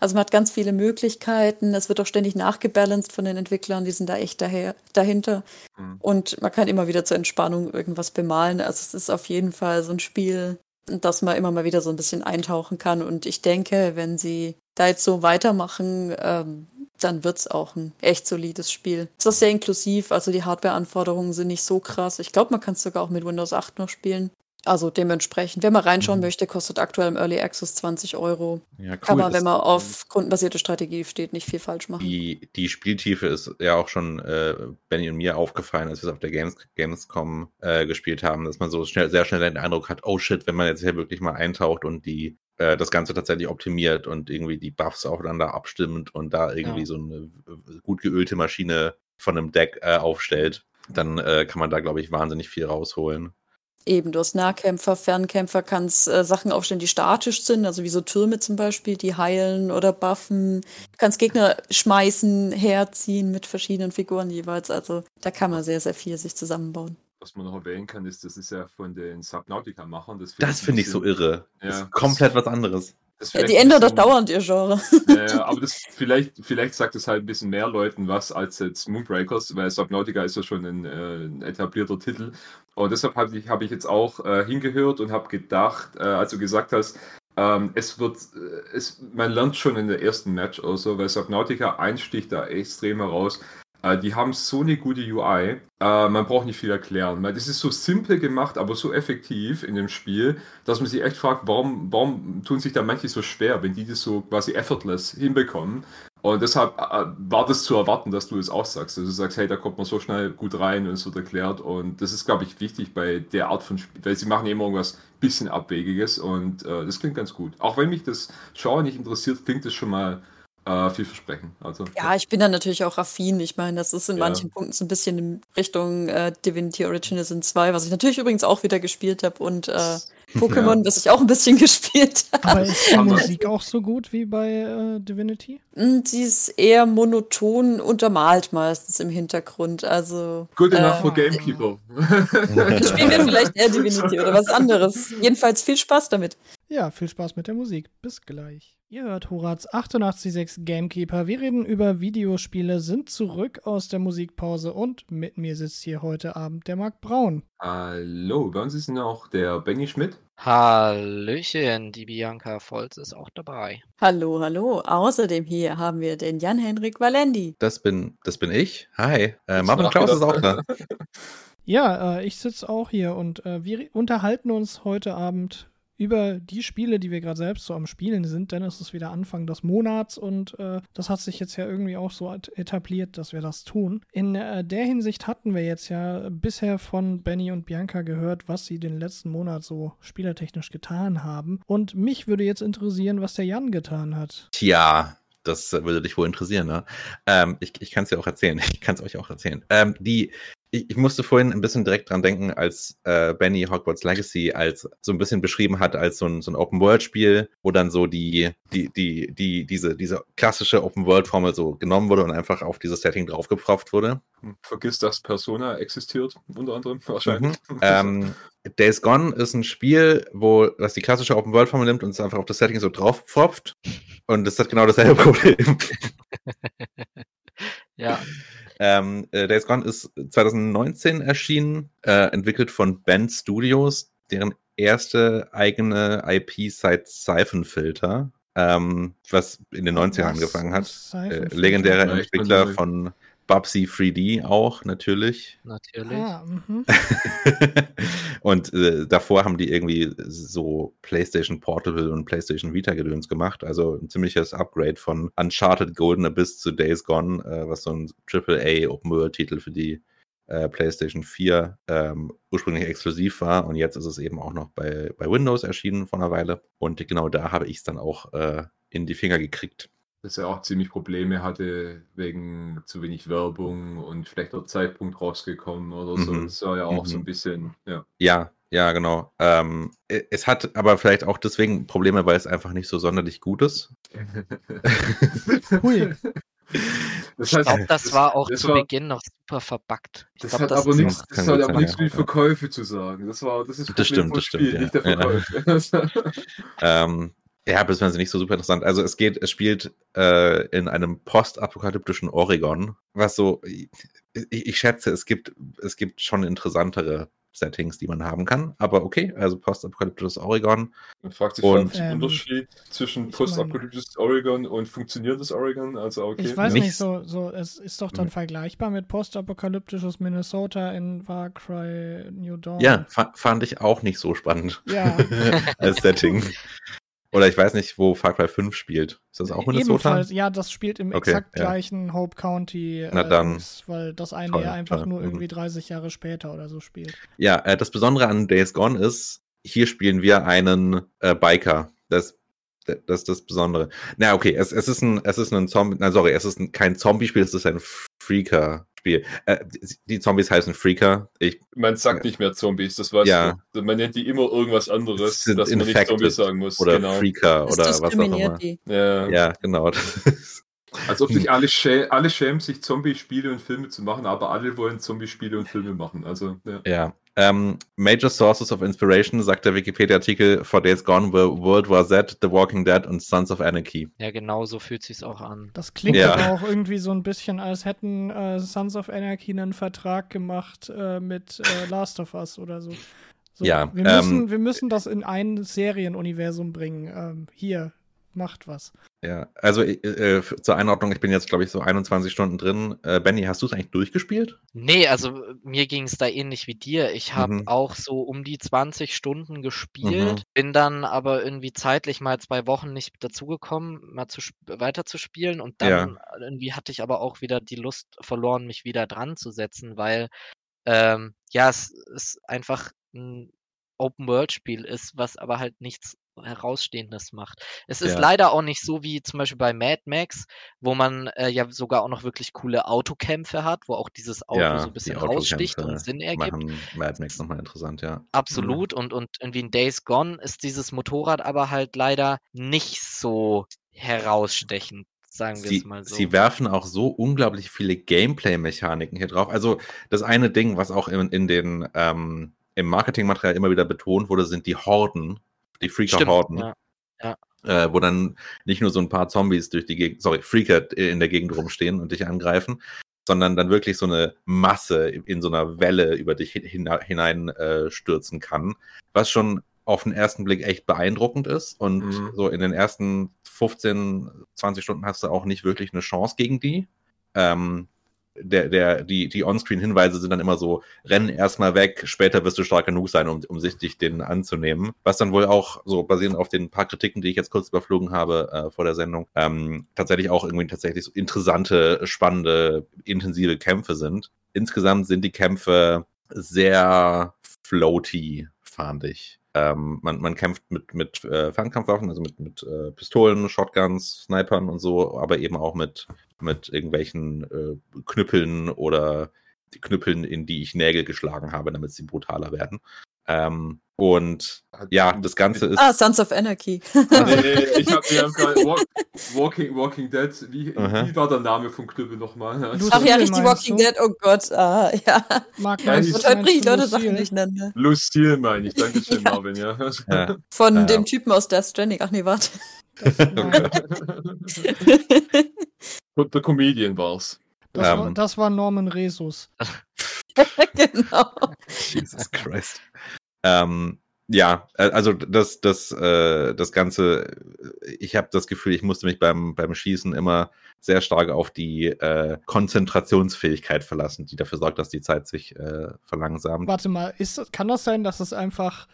Also man hat ganz viele Möglichkeiten. Es wird auch ständig nachgebalanced von den Entwicklern, die sind da echt daher, dahinter. Mhm. Und man kann immer wieder zur Entspannung irgendwas bemalen. Also es ist auf jeden Fall so ein Spiel, dass man immer mal wieder so ein bisschen eintauchen kann. Und ich denke, wenn sie da jetzt so weitermachen, ähm, dann wird's auch ein echt solides Spiel. Es ist sehr inklusiv, also die Hardware-Anforderungen sind nicht so krass. Ich glaube, man kann es sogar auch mit Windows 8 noch spielen. Also dementsprechend, wenn man reinschauen mhm. möchte, kostet aktuell im Early Access 20 Euro. Ja, cool. Kann man, wenn man auf kundenbasierte Strategie steht, nicht viel falsch machen. Die, die Spieltiefe ist ja auch schon äh, Benny und mir aufgefallen, als wir es auf der Games, Gamescom äh, gespielt haben, dass man so schnell, sehr schnell den Eindruck hat, oh shit, wenn man jetzt hier wirklich mal eintaucht und die äh, das Ganze tatsächlich optimiert und irgendwie die Buffs aufeinander abstimmt und da irgendwie ja. so eine gut geölte Maschine von einem Deck äh, aufstellt, dann äh, kann man da, glaube ich, wahnsinnig viel rausholen. Eben, du hast Nahkämpfer, Fernkämpfer, kannst äh, Sachen aufstellen, die statisch sind, also wie so Türme zum Beispiel, die heilen oder buffen. Du kannst Gegner schmeißen, herziehen mit verschiedenen Figuren jeweils. Also da kann man sehr, sehr viel sich zusammenbauen. Was man noch erwähnen kann, ist, das ist ja von den Subnautica-Machern. Das finde find ich so irre. Ja, das ist komplett was anderes. Ja, die ändern doch dauernd ihr Genre. Ja, aber das vielleicht, vielleicht sagt es halt ein bisschen mehr Leuten was als jetzt Moonbreakers, weil Subnautica ist ja schon ein, äh, ein etablierter Titel. Und deshalb habe ich, hab ich jetzt auch äh, hingehört und habe gedacht, äh, als du gesagt hast, ähm, es wird, äh, es, man lernt schon in der ersten Match oder so, weil Subnautica einsticht da extrem heraus. Äh, die haben so eine gute UI, äh, man braucht nicht viel erklären. Das ist so simpel gemacht, aber so effektiv in dem Spiel, dass man sich echt fragt, warum, warum tun sich da manche so schwer, wenn die das so quasi effortless hinbekommen. Und deshalb äh, war das zu erwarten, dass du es auch sagst. Also du sagst, hey, da kommt man so schnell gut rein und es wird erklärt. Und das ist, glaube ich, wichtig bei der Art von Spiel, weil sie machen immer irgendwas bisschen Abwegiges und äh, das klingt ganz gut. Auch wenn mich das Schauen nicht interessiert, klingt das schon mal äh, vielversprechend. Also, ja, ich bin da natürlich auch affin. Ich meine, das ist in ja. manchen Punkten so ein bisschen in Richtung äh, Divinity Original Sin 2, was ich natürlich übrigens auch wieder gespielt habe und äh, Pokémon, ja. das ich auch ein bisschen gespielt habe. Aber ist die Musik auch so gut wie bei äh, Divinity? Hm, sie ist eher monoton untermalt meistens im Hintergrund. Also, Good enough äh, for Gamekeeper. Spielen wir vielleicht eher Divinity oder was anderes. Jedenfalls viel Spaß damit. Ja, viel Spaß mit der Musik. Bis gleich. Ihr hört Horaz 886 Gamekeeper. Wir reden über Videospiele, sind zurück aus der Musikpause und mit mir sitzt hier heute Abend der Marc Braun. Hallo, bei uns ist noch der Benny Schmidt. Hallöchen, die Bianca Volz ist auch dabei. Hallo, hallo. Außerdem hier haben wir den Jan-Henrik Valendi. Das bin, das bin ich. Hi. Äh, Marvin Klaus ist auch da. Ja, äh, ich sitze auch hier und äh, wir unterhalten uns heute Abend über die Spiele, die wir gerade selbst so am Spielen sind, denn es ist wieder Anfang des Monats und äh, das hat sich jetzt ja irgendwie auch so etabliert, dass wir das tun. In äh, der Hinsicht hatten wir jetzt ja bisher von Benny und Bianca gehört, was sie den letzten Monat so spielertechnisch getan haben. Und mich würde jetzt interessieren, was der Jan getan hat. Tja, das würde dich wohl interessieren, ne? Ähm, ich ich kann es dir auch erzählen. Ich kann es euch auch erzählen. Ähm, die ich, ich, musste vorhin ein bisschen direkt dran denken, als äh, Benny Hogwarts Legacy als so ein bisschen beschrieben hat als so ein, so ein Open-World-Spiel, wo dann so die, die, die, die, diese, diese klassische Open-World-Formel so genommen wurde und einfach auf dieses Setting draufgepfropft wurde. Hm, vergiss, dass Persona existiert, unter anderem wahrscheinlich. Mhm. ähm, Days Gone ist ein Spiel, wo das die klassische Open-World-Formel nimmt und es einfach auf das Setting so draufpfropft. Und das hat genau dasselbe Problem. ja. Ähm, äh, Days Gone ist 2019 erschienen, äh, entwickelt von Band Studios, deren erste eigene IP seit Siphon Filter, ähm, was in den 90ern angefangen hat. Äh, legendärer Entwickler von Bubsy 3D auch, natürlich. Natürlich. Ah, mhm. und äh, davor haben die irgendwie so PlayStation Portable und PlayStation Vita Gedöns gemacht. Also ein ziemliches Upgrade von Uncharted Golden Abyss zu Days Gone, äh, was so ein AAA Open World Titel für die äh, PlayStation 4 ähm, ursprünglich exklusiv war. Und jetzt ist es eben auch noch bei, bei Windows erschienen vor einer Weile. Und genau da habe ich es dann auch äh, in die Finger gekriegt dass er auch ziemlich Probleme hatte wegen zu wenig Werbung und schlechter Zeitpunkt rausgekommen oder so. Mhm. Das war ja auch mhm. so ein bisschen, ja. Ja, ja, genau. Ähm, es hat aber vielleicht auch deswegen Probleme, weil es einfach nicht so sonderlich gut ist. Hui. Das ich glaube, das, das, war auch das zu war, Beginn noch super verbuggt. Ich das glaub, hat das aber nichts, das hat aber nichts mit Verkäufe zu sagen. Das war, das ist das stimmt, das Spiel, stimmt, nicht der Verkäufe. Ja. ähm, ja, bis sie nicht so super interessant. Also es geht, es spielt äh, in einem postapokalyptischen Oregon, was so, ich, ich, schätze, es gibt, es gibt schon interessantere Settings, die man haben kann. Aber okay, also postapokalyptisches Oregon. Man fragt sich und, den ähm, Unterschied zwischen postapokalyptisches Oregon und funktionierendes Oregon. Also okay. Ich weiß nicht, so, so es ist doch dann mhm. vergleichbar mit postapokalyptisches Minnesota in Far Cry New Dawn. Ja, fand ich auch nicht so spannend. Ja. als Setting. Oder ich weiß nicht, wo Far Cry 5 spielt. Ist das auch Minnesota? Ebenfalls, ja, das spielt im okay, exakt ja. gleichen Hope County. Äh, Na dann. Weil das eine toll, ja einfach toll. nur irgendwie 30 Jahre später oder so spielt. Ja, äh, das Besondere an Days Gone ist, hier spielen wir einen äh, Biker. Das das ist das Besondere. Na, okay, es, es ist ein, es ist ein Zombie, na, sorry, es ist ein, kein Zombie-Spiel, es ist ein Freaker Spiel. Äh, die Zombies heißen Freaker. Ich, man sagt nicht mehr Zombies, das weißt ja. du. Man nennt die immer irgendwas anderes, dass man nicht Zombies sagen muss. Oder genau. Freaker oder was auch immer. Ja. ja, genau. Als ob sich alle, schä alle schämen, sich Zombie-Spiele und Filme zu machen, aber alle wollen Zombie-Spiele und Filme machen. Also, ja. ja. Ähm, major Sources of Inspiration, sagt der Wikipedia-Artikel, For Days Gone were World War Z, The Walking Dead und Sons of Anarchy. Ja, genau so fühlt sich auch an. Das klingt ja. aber auch irgendwie so ein bisschen, als hätten äh, Sons of Anarchy einen Vertrag gemacht äh, mit äh, Last of Us oder so. so ja, wir müssen, ähm, wir müssen das in ein Serienuniversum bringen. Ähm, hier, macht was. Ja, also äh, äh zur Einordnung, ich bin jetzt, glaube ich, so 21 Stunden drin. Äh, Benny, hast du es eigentlich durchgespielt? Nee, also mir ging es da ähnlich wie dir. Ich habe mhm. auch so um die 20 Stunden gespielt, mhm. bin dann aber irgendwie zeitlich mal zwei Wochen nicht dazugekommen, mal zu weiter zu spielen und dann ja. irgendwie hatte ich aber auch wieder die Lust verloren, mich wieder dran zu setzen, weil ähm, ja, es ist einfach ein Open-World-Spiel ist, was aber halt nichts Herausstehendes macht. Es ist Ja. leider auch nicht so wie zum Beispiel bei Mad Max, wo man äh, ja sogar auch noch wirklich coole Autokämpfe hat, wo auch dieses Auto Ja, so ein bisschen raussticht und Sinn ergibt. Machen Mad Max nochmal interessant, ja. Absolut. Und, und irgendwie in Days Gone ist dieses Motorrad aber halt leider nicht so herausstechend, sagen wir es Sie, mal so. sie werfen auch so unglaublich viele Gameplay-Mechaniken hier drauf. Also das eine Ding, was auch in, in den ähm, im Marketingmaterial immer wieder betont wurde, sind die Horden, die Freaker-Horden. ja. äh, wo dann nicht nur so ein paar Zombies durch die Gegend, sorry, Freaker in der Gegend rumstehen und dich angreifen, sondern dann wirklich so eine Masse in so einer Welle über dich hin, hinein äh, stürzen kann, was schon auf den ersten Blick echt beeindruckend ist. Und Mhm. so in den ersten 15, 20 Stunden hast du auch nicht wirklich eine Chance gegen die. Ähm, der, der, die, die On-Screen-Hinweise sind dann immer so, rennen erstmal weg, später wirst du stark genug sein, um, um sich dich denen anzunehmen. Was dann wohl auch, so basierend auf den paar Kritiken, die ich jetzt kurz überflogen habe äh, vor der Sendung, ähm, tatsächlich auch irgendwie tatsächlich so interessante, spannende, intensive Kämpfe sind. Insgesamt sind die Kämpfe sehr floaty, fand ich. Ähm, man, man kämpft mit, mit äh, Fernkampfwaffen, also mit, mit äh, Pistolen, Shotguns, Snipern und so, aber eben auch mit, mit irgendwelchen äh, Knüppeln oder die Knüppeln, in die ich Nägel geschlagen habe, damit sie brutaler werden. Ähm, und ja, das Ganze ist. Ah, Sons of Anarchy. Nee, ich habe mir Walk, Walking, Walking Dead, wie, wie war der Name vom Knüppel nochmal? Ach ja, richtig, Walking du? Dead, oh Gott, ah, ja. Marc, Ja, die- du- Und heute bringe ich Leute Sachen durcheinander. Lucille meine ich, danke schön, Ja. Marvin, ja. Ja. Von Ja. dem Typen aus Death Stranding. Ach nee, warte. Das, Und der Comedian war's. das, war, Ähm. das war Norman Resus. genau. Jesus Christ. Ähm, ja, äh, also das, das, äh, das Ganze, äh, ich habe das Gefühl, ich musste mich beim, beim Schießen immer sehr stark auf die äh, Konzentrationsfähigkeit verlassen, die dafür sorgt, dass die Zeit sich äh, verlangsamt. Warte mal, ist, kann das sein, dass es einfach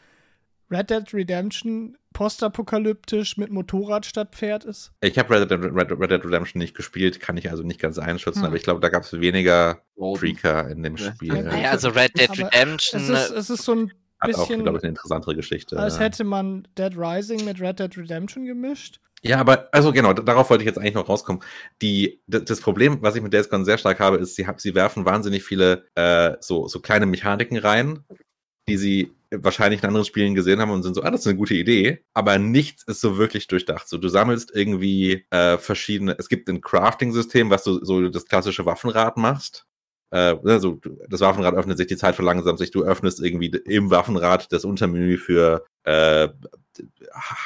Red Dead Redemption postapokalyptisch mit Motorrad statt Pferd ist? Ich habe Red, Dead- Red, Red Dead Redemption nicht gespielt, kann ich also nicht ganz einschätzen, Hm. aber ich glaube, da gab es weniger Golden. Freaker in dem. Spiel. Ja, also Red Dead Redemption. Es ist, es ist so ein Hat auch, bisschen, glaube ich, eine interessantere Geschichte. als hätte man Dead Rising mit Red Dead Redemption gemischt. Ja, aber, also genau, darauf wollte ich jetzt eigentlich noch rauskommen. Die, das Problem, was ich mit Days Gone sehr stark habe, ist, sie, sie werfen wahnsinnig viele äh, so, so kleine Mechaniken rein, die sie wahrscheinlich in anderen Spielen gesehen haben und sind so, ah, das ist eine gute Idee, aber nichts ist so wirklich durchdacht. So, du sammelst irgendwie äh, verschiedene, es gibt ein Crafting-System, was du so das klassische Waffenrad machst. Äh, also das Waffenrad öffnet sich, die Zeit verlangsamt sich, du öffnest irgendwie im Waffenrad das Untermenü für äh,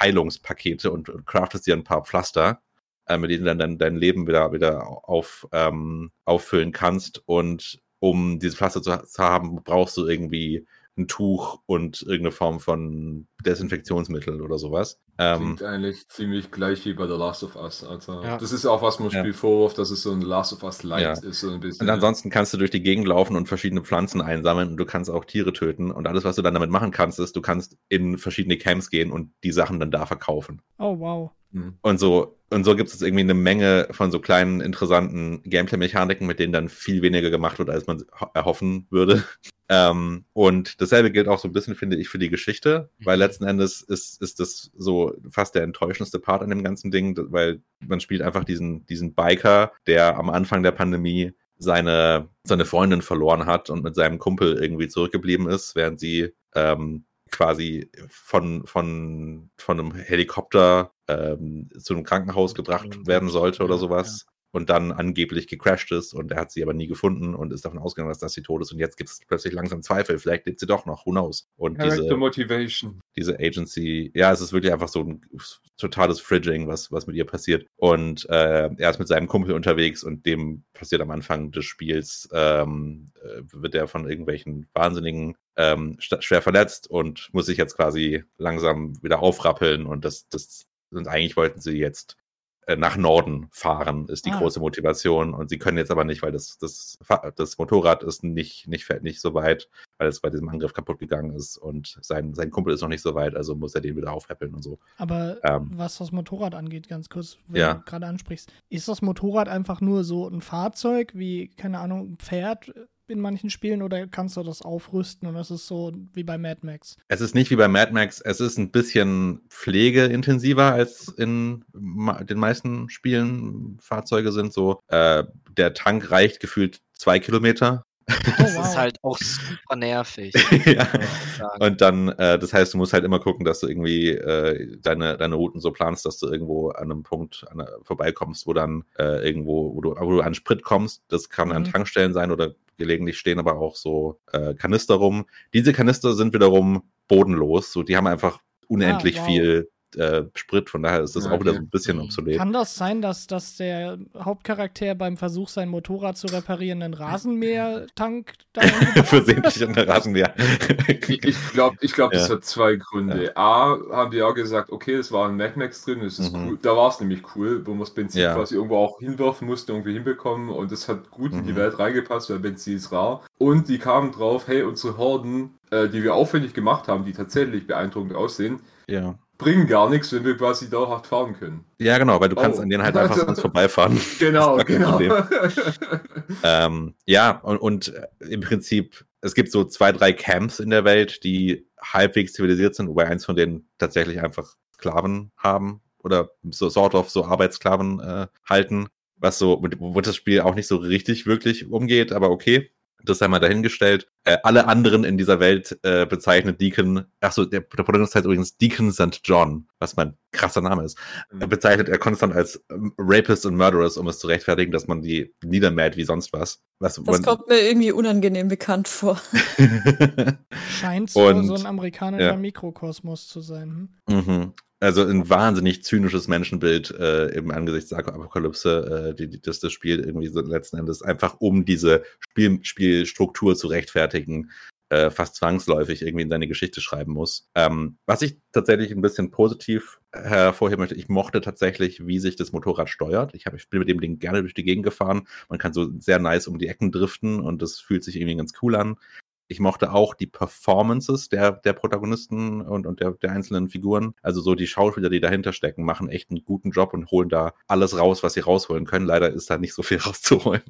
Heilungspakete und, und craftest dir ein paar Pflaster, äh, mit denen du dann dein, dein Leben wieder, wieder auf, ähm, auffüllen kannst. Und um diese Pflaster zu, zu haben, brauchst du irgendwie ein Tuch und irgendeine Form von Desinfektionsmittel oder sowas. Ähm, Klingt eigentlich ziemlich gleich wie bei The Last of Us. Also, Ja. Das ist auch was man Ja. Spiel vorwirft, dass es so ein Last of Us Light Ja. ist. So ein bisschen. Und ansonsten kannst du durch die Gegend laufen und verschiedene Pflanzen einsammeln und du kannst auch Tiere töten. Und alles, was du dann damit machen kannst, ist, du kannst in verschiedene Camps gehen und die Sachen dann da verkaufen. Oh, wow. Hm. Und so, und so gibt es irgendwie eine Menge von so kleinen, interessanten Gameplay-Mechaniken, mit denen dann viel weniger gemacht wird, als man ho- erhoffen würde. Ähm, und dasselbe gilt auch so ein bisschen, finde ich, für die Geschichte, weil letzten Endes ist, ist das so fast der enttäuschendste Part an dem ganzen Ding, weil man spielt einfach diesen, diesen Biker, der am Anfang der Pandemie seine, seine Freundin verloren hat und mit seinem Kumpel irgendwie zurückgeblieben ist, während sie ähm, quasi von, von, von einem Helikopter ähm, zu einem Krankenhaus gebracht werden sollte oder sowas. Und dann angeblich gecrashed ist und er hat sie aber nie gefunden und ist davon ausgegangen, dass das sie tot ist. Und jetzt gibt es plötzlich langsam Zweifel, vielleicht lebt sie doch noch, who knows. Und Character diese, Motivation. diese Agency, ja, es ist wirklich einfach so ein totales Fridging, was, was mit ihr passiert. Und äh, er ist mit seinem Kumpel unterwegs und dem passiert am Anfang des Spiels, ähm, äh, wird er von irgendwelchen Wahnsinnigen ähm, schwer verletzt und muss sich jetzt quasi langsam wieder aufrappeln. Und das, das und eigentlich wollten sie jetzt nach Norden fahren, ist die Ah. große Motivation. Und sie können jetzt aber nicht, weil das, das, das Motorrad ist nicht, nicht, fährt nicht so weit, weil es bei diesem Angriff kaputt gegangen ist und sein, sein Kumpel ist noch nicht so weit, also muss er den wieder aufhäppeln und so. Aber Ähm. was das Motorrad angeht, ganz kurz, wenn Ja. du gerade ansprichst, ist das Motorrad einfach nur so ein Fahrzeug wie, keine Ahnung, ein Pferd in manchen Spielen oder kannst du das aufrüsten und das ist so wie bei Mad Max? Es ist nicht wie bei Mad Max, es ist ein bisschen pflegeintensiver als in den meisten Spielen. Fahrzeuge sind so, äh, der Tank reicht gefühlt zwei Kilometer Oh, das wow. ist halt auch super nervig. ja. Und dann, äh, das heißt, du musst halt immer gucken, dass du irgendwie äh, deine, deine Routen so planst, dass du irgendwo an einem Punkt an, vorbeikommst, wo dann äh, irgendwo, wo du, wo du an Sprit kommst. Das kann mhm. an Tankstellen sein oder gelegentlich stehen aber auch so äh, Kanister rum. Diese Kanister sind wiederum bodenlos. So, die haben einfach unendlich ah, wow. viel äh, Sprit, von daher ist das ja, auch wieder so ein bisschen obsolet. Kann das sein, dass, dass der Hauptcharakter beim Versuch, sein Motorrad zu reparieren, einen Rasenmähertank Versehentlich an der Rasenmäher. ich glaube, ich glaub, ja. das hat zwei Gründe. Ja. A, haben die auch gesagt, okay, es war ein Mad Max drin, das ist mhm. cool. Da war es nämlich cool, wo man das Benzin quasi irgendwo auch hinwerfen musste, irgendwie hinbekommen und das hat gut mhm. in die mhm. Welt reingepasst, weil Benzin ist rar. Und die kamen drauf, hey, unsere Horden, äh, die wir aufwendig gemacht haben, die tatsächlich beeindruckend aussehen, ja bringen gar nichts, wenn wir quasi dauerhaft fahren können. Ja, genau, weil du kannst oh. an denen halt einfach ganz vorbeifahren. Genau, genau. ähm, ja, und, und äh, im Prinzip, es gibt so zwei, drei Camps in der Welt, die halbwegs zivilisiert sind, wobei eins von denen tatsächlich einfach Sklaven haben oder so sort of so Arbeitssklaven äh, halten, was so, wo das Spiel auch nicht so richtig wirklich umgeht, aber okay. Das sei mal dahingestellt. Äh, alle anderen in dieser Welt äh, bezeichnet Deacon, achso, der, der Protagonist heißt übrigens Deacon St. John, was mein krasser Name ist. Mhm. Er bezeichnet er konstant als ähm, Rapist und Murderers, um es zu rechtfertigen, dass man die niedermäht wie sonst was. was das man, kommt mir irgendwie unangenehm bekannt vor. Scheint so, und, so ein amerikanischer ja. Mikrokosmos zu sein. Hm? Mhm also ein wahnsinnig zynisches Menschenbild äh, im Angesicht der Apokalypse, äh, die, die, das das Spiel irgendwie so letzten Endes einfach um diese Spiel, Spielstruktur zu rechtfertigen, äh, fast zwangsläufig irgendwie in seine Geschichte schreiben muss. Ähm, was ich tatsächlich ein bisschen positiv hervorheben möchte, ich mochte tatsächlich, wie sich das Motorrad steuert. Ich, hab, ich bin mit dem Ding gerne durch die Gegend gefahren. Man kann so sehr nice um die Ecken driften und das fühlt sich irgendwie ganz cool an ich mochte auch die Performances der, der Protagonisten und, und der, der einzelnen Figuren. Also so die Schauspieler, die dahinter stecken, machen echt einen guten Job und holen da alles raus, was sie rausholen können. Leider ist da nicht so viel rauszuholen.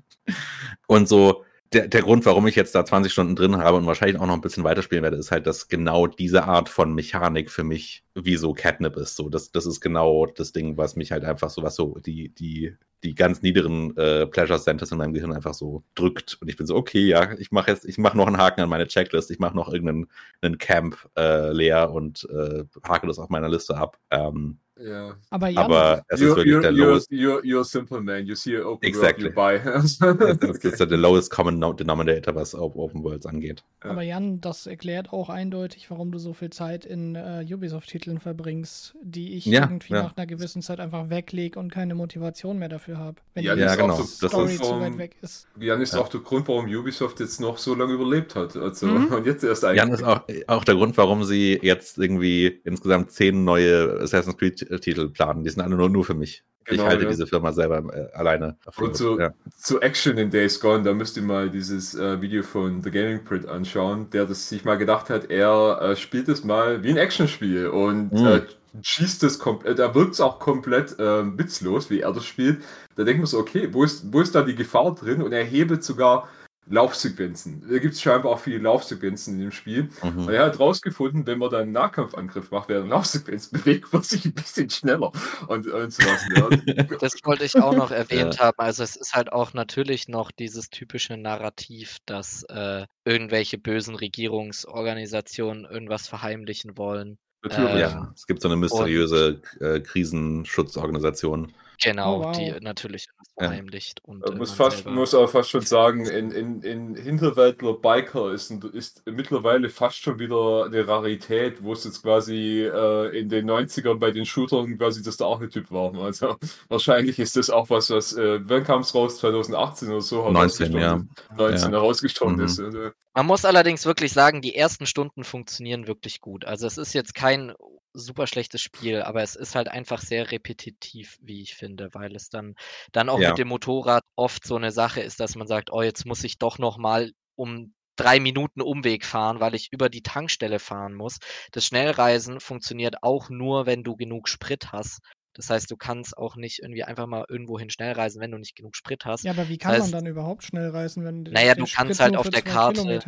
Und so der, der Grund, warum ich jetzt da 20 Stunden drin habe und wahrscheinlich auch noch ein bisschen weiterspielen werde, ist halt, dass genau diese Art von Mechanik für mich wie so Catnip ist. So, das, das ist genau das Ding, was mich halt einfach so, was so die, die, die ganz niederen äh, Pleasure Centers in meinem Gehirn einfach so drückt. Und ich bin so, okay, ja, ich mache jetzt, ich mache noch einen Haken an meine Checklist, ich mache noch irgendeinen Camp äh, leer und äh, hake das auf meiner Liste ab. Ähm, ja. Aber, ja, Aber es you're, ist wirklich you're, der you're, lowest. You're, you're simple man. You see open exactly. world, you buy. das ist der lowest common denominator, was Open Worlds angeht. Aber Jan, das erklärt auch eindeutig, warum du so viel Zeit in uh, Ubisoft-Titeln verbringst, die ich ja, irgendwie ja. nach einer gewissen Zeit einfach weglege und keine Motivation mehr dafür habe. Wenn ja, die ja, genau. Story ist, zu weit weg ist. Jan ist auch der Grund, warum Ubisoft jetzt noch so lange überlebt hat. Also, mhm. Und jetzt erst eigentlich. Jan ist auch, auch der Grund, warum sie jetzt irgendwie insgesamt zehn neue Assassin's Creed-Titel planen die sind alle nur, nur für mich. Genau, ich halte ja. diese Firma selber äh, alleine. Und zu, ja. zu, Action in Days Gone, da müsst ihr mal dieses äh, Video von The Gaming Print anschauen, der das sich mal gedacht hat, er äh, spielt es mal wie ein Actionspiel und mhm. schießt es komplett, da wirkt es auch komplett ähm, witzlos, wie er das spielt. Da denkt man so, okay, wo ist, wo ist da die Gefahr drin? Und er hebelt sogar Laufsequenzen. Da gibt es scheinbar auch viele Laufsequenzen in dem Spiel. Mhm. Und er hat rausgefunden, wenn man dann einen Nahkampfangriff macht während Laufsequenz, bewegt man sich ein bisschen schneller und, und sowas. Ja. Das wollte ich auch noch erwähnt ja. haben. Also es ist halt auch natürlich noch dieses typische Narrativ, dass äh, irgendwelche bösen Regierungsorganisationen irgendwas verheimlichen wollen. Natürlich. Ähm, ja, es gibt so eine mysteriöse und, äh, Krisenschutzorganisation. Genau, oh, wow. die natürlich verheimlicht. Ja. Und, äh, muss, fast, muss auch fast schon sagen, in, in, in Hinterwäldler Biker ist, ist mittlerweile fast schon wieder eine Rarität, wo es jetzt quasi äh, in den 90ern bei den Shootern quasi das der Archetyp war. Also wahrscheinlich ist das auch was, was, äh, wann kam es raus? 2018 oder so? 19, ja. 19 ja. herausgestorben mhm. ist. Also. Man muss allerdings wirklich sagen, die ersten Stunden funktionieren wirklich gut. Also es ist jetzt kein super schlechtes Spiel, aber es ist halt einfach sehr repetitiv, wie ich finde, weil es dann, dann auch ja. mit dem Motorrad oft so eine Sache ist, dass man sagt, oh, jetzt muss ich doch nochmal um drei Minuten Umweg fahren, weil ich über die Tankstelle fahren muss. Das Schnellreisen funktioniert auch nur, wenn du genug Sprit hast. Das heißt, du kannst auch nicht irgendwie einfach mal irgendwohin schnell reisen, wenn du nicht genug Sprit hast. Ja, aber wie kann Das man heißt- dann überhaupt schnell reisen, wenn der- Naja, du kannst halt auf der Karte-?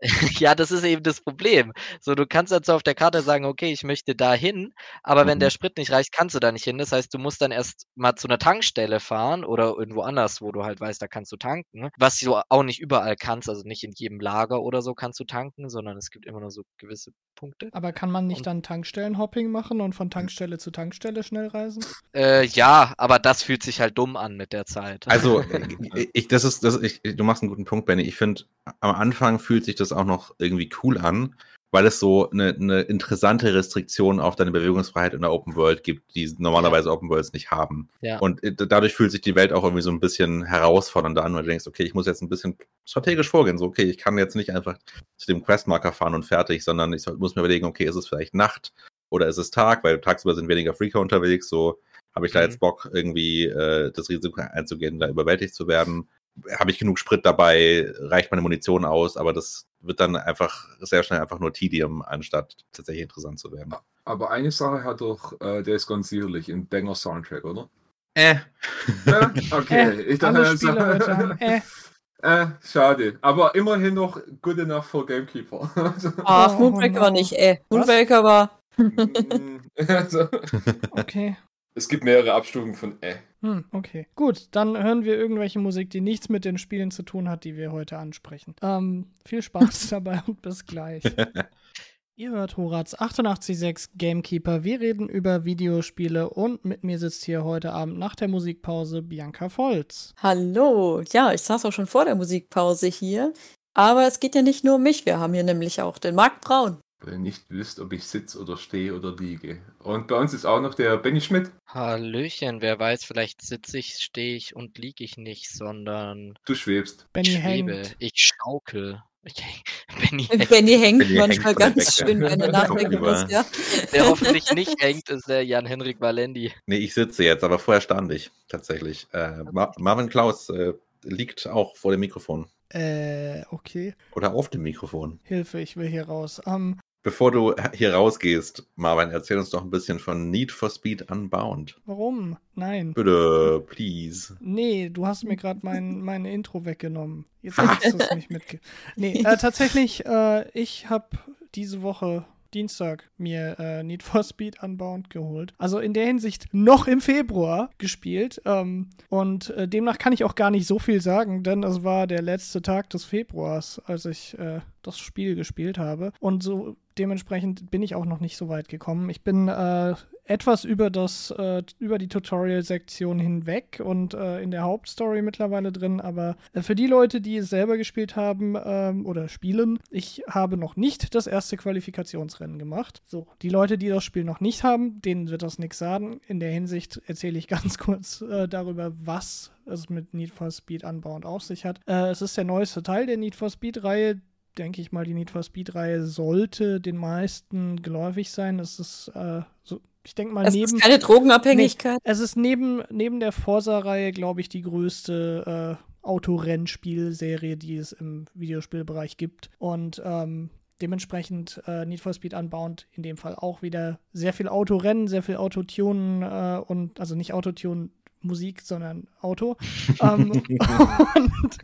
Ja, das ist eben das Problem. So, du kannst jetzt auf der Karte sagen, okay, ich möchte da hin, aber wenn Mhm. der Sprit nicht reicht, kannst du da nicht hin. Das heißt, du musst dann erst mal zu einer Tankstelle fahren oder irgendwo anders, wo du halt weißt, da kannst du tanken. Was du auch nicht überall kannst, also nicht in jedem Lager oder so kannst du tanken, sondern es gibt immer nur so gewisse Punkte. Aber kann man nicht Und- dann Tankstellenhopping machen und von Tankstelle zu Tankstelle schnell reisen? Äh, ja, aber das fühlt sich halt dumm an mit der Zeit. Also, ich- ich, das ist, das, ich, du machst einen guten Punkt, Benny. Ich finde, am Anfang fühlt sich das auch noch irgendwie cool an, weil es so eine, eine interessante Restriktion auf deine Bewegungsfreiheit in der Open World gibt, die normalerweise Open Worlds nicht haben. Ja. Und äh, dadurch fühlt sich die Welt auch irgendwie so ein bisschen herausfordernder an, weil du denkst, okay, ich muss jetzt ein bisschen strategisch vorgehen. So, okay, ich kann jetzt nicht einfach zu dem Questmarker fahren und fertig, sondern ich muss mir überlegen, okay, ist es vielleicht Nacht oder ist es Tag, weil tagsüber sind weniger Freaker unterwegs, so habe ich da Mhm. jetzt Bock, irgendwie äh, das Risiko einzugehen, da überwältigt zu werden? Habe ich genug Sprit dabei? Reicht meine Munition aus? Aber das wird dann einfach sehr schnell einfach nur Tedium, anstatt tatsächlich interessant zu werden. Aber eine Sache hat doch äh, Days Gone sicherlich ein Banger Soundtrack, oder? Äh. Ja, okay. ich dachte, Alle also- Spiele heute haben äh. äh, schade. Aber immerhin noch good enough for Gamekeeper. Ach, Oh, Moonbreaker war nicht, äh. Moonbreaker war. mm, also, Okay. es gibt mehrere Abstufungen von äh. Hm, okay. Gut, dann hören wir irgendwelche Musik, die nichts mit den Spielen zu tun hat, die wir heute ansprechen. Ähm, viel Spaß dabei und bis gleich. Ihr hört Horaz 886 Gamekeeper. Wir reden über Videospiele und mit mir sitzt hier heute Abend nach der Musikpause Bianca Volz. Hallo. Ja, ich saß auch schon vor der Musikpause hier. Aber es geht ja nicht nur um mich. Wir haben hier nämlich auch den Marc Braun. Weil ihr nicht wisst, ob ich sitze oder stehe oder liege. Und bei uns ist auch noch der Benny Schmidt. Hallöchen, wer weiß, vielleicht sitze ich, stehe ich und liege ich nicht, sondern Du schwebst. Benny ich schwebe, hängt. ich schaukel. Ich, Benny hängt. Benny hängt Benny hängt manchmal der ganz schön, wenn er nachdenken muss, ja. Wer hoffentlich nicht hängt, ist der Jan-Henrik Valendi. Nee, ich sitze jetzt, aber vorher stand ich tatsächlich. Äh, Mar Marvin Klaus äh, liegt auch vor dem Mikrofon. Äh, okay. Oder auf dem Mikrofon. Hilfe, ich will hier raus. Ähm, Bevor du hier rausgehst, Marvin, erzähl uns doch ein bisschen von Need for Speed Unbound. warum? Nein. Bitte, please. Nee, du hast mir gerade mein, mein Intro weggenommen. Jetzt hast du es nicht mitge... Nee, äh, tatsächlich, äh, ich habe diese Woche Dienstag mir äh, Need for Speed Unbound geholt. Also in der Hinsicht noch im Februar gespielt. Ähm, und äh, demnach kann ich auch gar nicht so viel sagen, denn es war der letzte Tag des Februars, als ich äh, das Spiel gespielt habe. Und so dementsprechend bin ich auch noch nicht so weit gekommen. Ich bin äh, etwas über das, äh, über die Tutorial-Sektion hinweg und äh, in der Hauptstory mittlerweile drin, aber äh, für die Leute, die es selber gespielt haben ähm, oder spielen, ich habe noch nicht das erste Qualifikationsrennen gemacht. So, die Leute, die das Spiel noch nicht haben, denen wird das nichts sagen. In der Hinsicht erzähle ich ganz kurz äh, darüber, was es mit Need for Speed Unbound auf sich hat. Äh, es ist der neueste Teil der Need for Speed-Reihe, denke ich mal, die Need for Speed-Reihe sollte den meisten geläufig sein. Es ist äh, so, ich denke mal, Es neben. ist keine Drogenabhängigkeit. Es ist neben, neben der Forsa-Reihe, glaube ich, die größte äh, Autorennspielserie, die es im Videospielbereich gibt. Und ähm, dementsprechend äh, Need for Speed Unbound in dem Fall auch wieder sehr viel Autorennen, sehr viel Autotunen äh, und also nicht Autotunen. Musik, sondern Auto. ähm, und